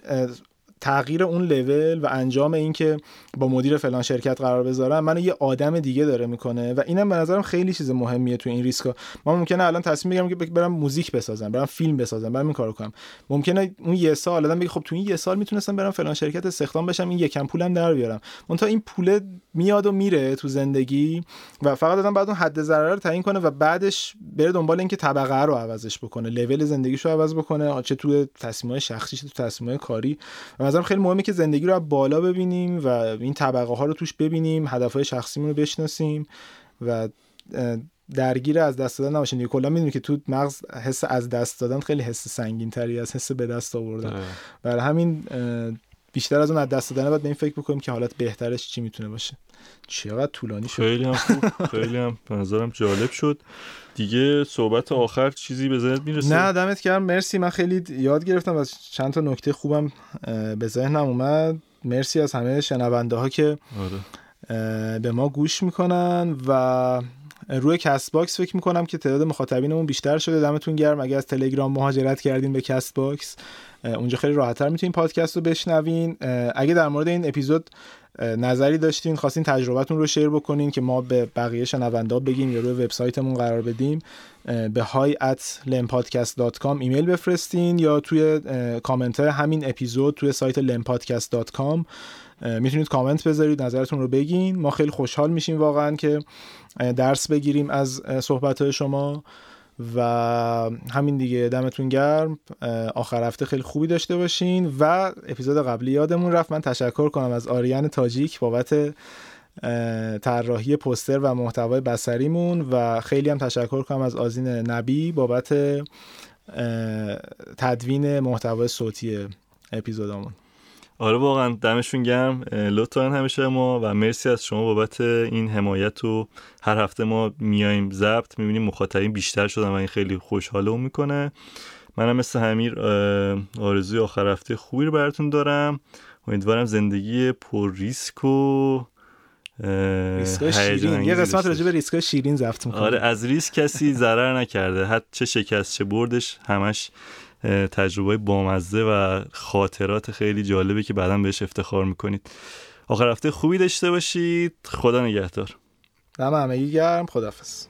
تغییر اون لول و انجام این که با مدیر فلان شرکت قرار بذارم منو یه آدم دیگه داره می‌کنه و اینم به نظرم خیلی چیز مهمیه تو این ریسکا. ما ممکنه الان تصمیم بگیرم که برم موزیک بسازم برم فیلم بسازم برم این کارو کنم. ممکنه اون یه سال آدم بگه خب تو این یه سال می‌تونستم برم فلان شرکت استخدام بشم این یکم پولم در بیارم. تا این پول میاد و میره تو زندگی و فقط آدم بعد اون حد ضرر رو تعیین کنه و بعدش بره دنبال اینکه طبقه رو عوضش بکنه لول زندگیشو عوض بکنه چه تو تصمیمات شخصی چه تو تصمیمات کاری نظرم خیلی مهمه که زندگی رو بالا ببینیم و این طبقه ها رو توش ببینیم هدفهای شخصیمون رو بشناسیم و درگیر از دست دادن نباشیم دیگه کلا می‌دونی که تو مغز حس از دست دادن خیلی حس سنگین تری از حس به دست آوردن. برای همین بیشتر از اون از دست دادن باید به این فکر بکنیم که حالت بهترش چی می‌تونه باشه. چقدر طولانی شد. خیلی هم خوب خیلی هم به نظرم جالب شد. دیگه صحبت آخر چیزی به ذهنت می‌رسه؟ نه دمت گرم. مرسی. من خیلی یاد گرفتم از چند تا نکته خوبم به ذهنم اومد. مرسی از همه شنونده ها که آره. به ما گوش می‌کنن و روی Castbox فکر می‌کنم که تعداد مخاطبینمون بیشتر شده. دمتون گرم. اگه از تلگرام مهاجرت کردین به Castbox اونجا خیلی راحتتر می‌تونین پادکست رو بشنوین. اگه در مورد این اپیزود نظری داشتین خواستین تجربتون رو شیر بکنین که ما به بقیه شنونده بگیم یا روی وبسایتمون قرار بدیم به های at ایمیل بفرستین یا توی کامنت همین اپیزود توی سایت lempodcast.com می‌تونید کامنت بذارید نظرتون رو بگین. ما خیلی خوشحال میشیم واقعا که درس بگیریم از صحبت شما. و همین دیگه دمتون گرم. آخر هفته خیلی خوبی داشته باشین. و اپیزود قبلی یادمون رفت. من تشکر کنم از آریان تاجیک بابت طراحی پوستر و محتوای بسریمون و خیلی هم تشکر کنم از آزین نبی بابت تدوین محتوای صوتی اپیزودمون آره واقعا دمشون گرم. لطفا همیشه ما و مرسی از شما بابت این حمایت و هر هفته ما میایم ضبط می‌بینیم مخاطبین بیشتر شدن و این خیلی خوشحاله می‌کنه. منم مثل همیر آرزوی آخر هفته خوبی رو براتون دارم. امیدوارم زندگی پر ریسک و شیرین. یه قسمت راجع به ریسک شیرین ضبط می‌کنه آره از ریسک کسی ضرر نکرده. حتی چه شکست چه بردش همش تجربه بامزه و خاطرات خیلی جالبه که بعدا بهش افتخار می‌کنید. آخر هفته خوبی داشته باشید. خدا نگهدار. دم همگی گرم. خدافظ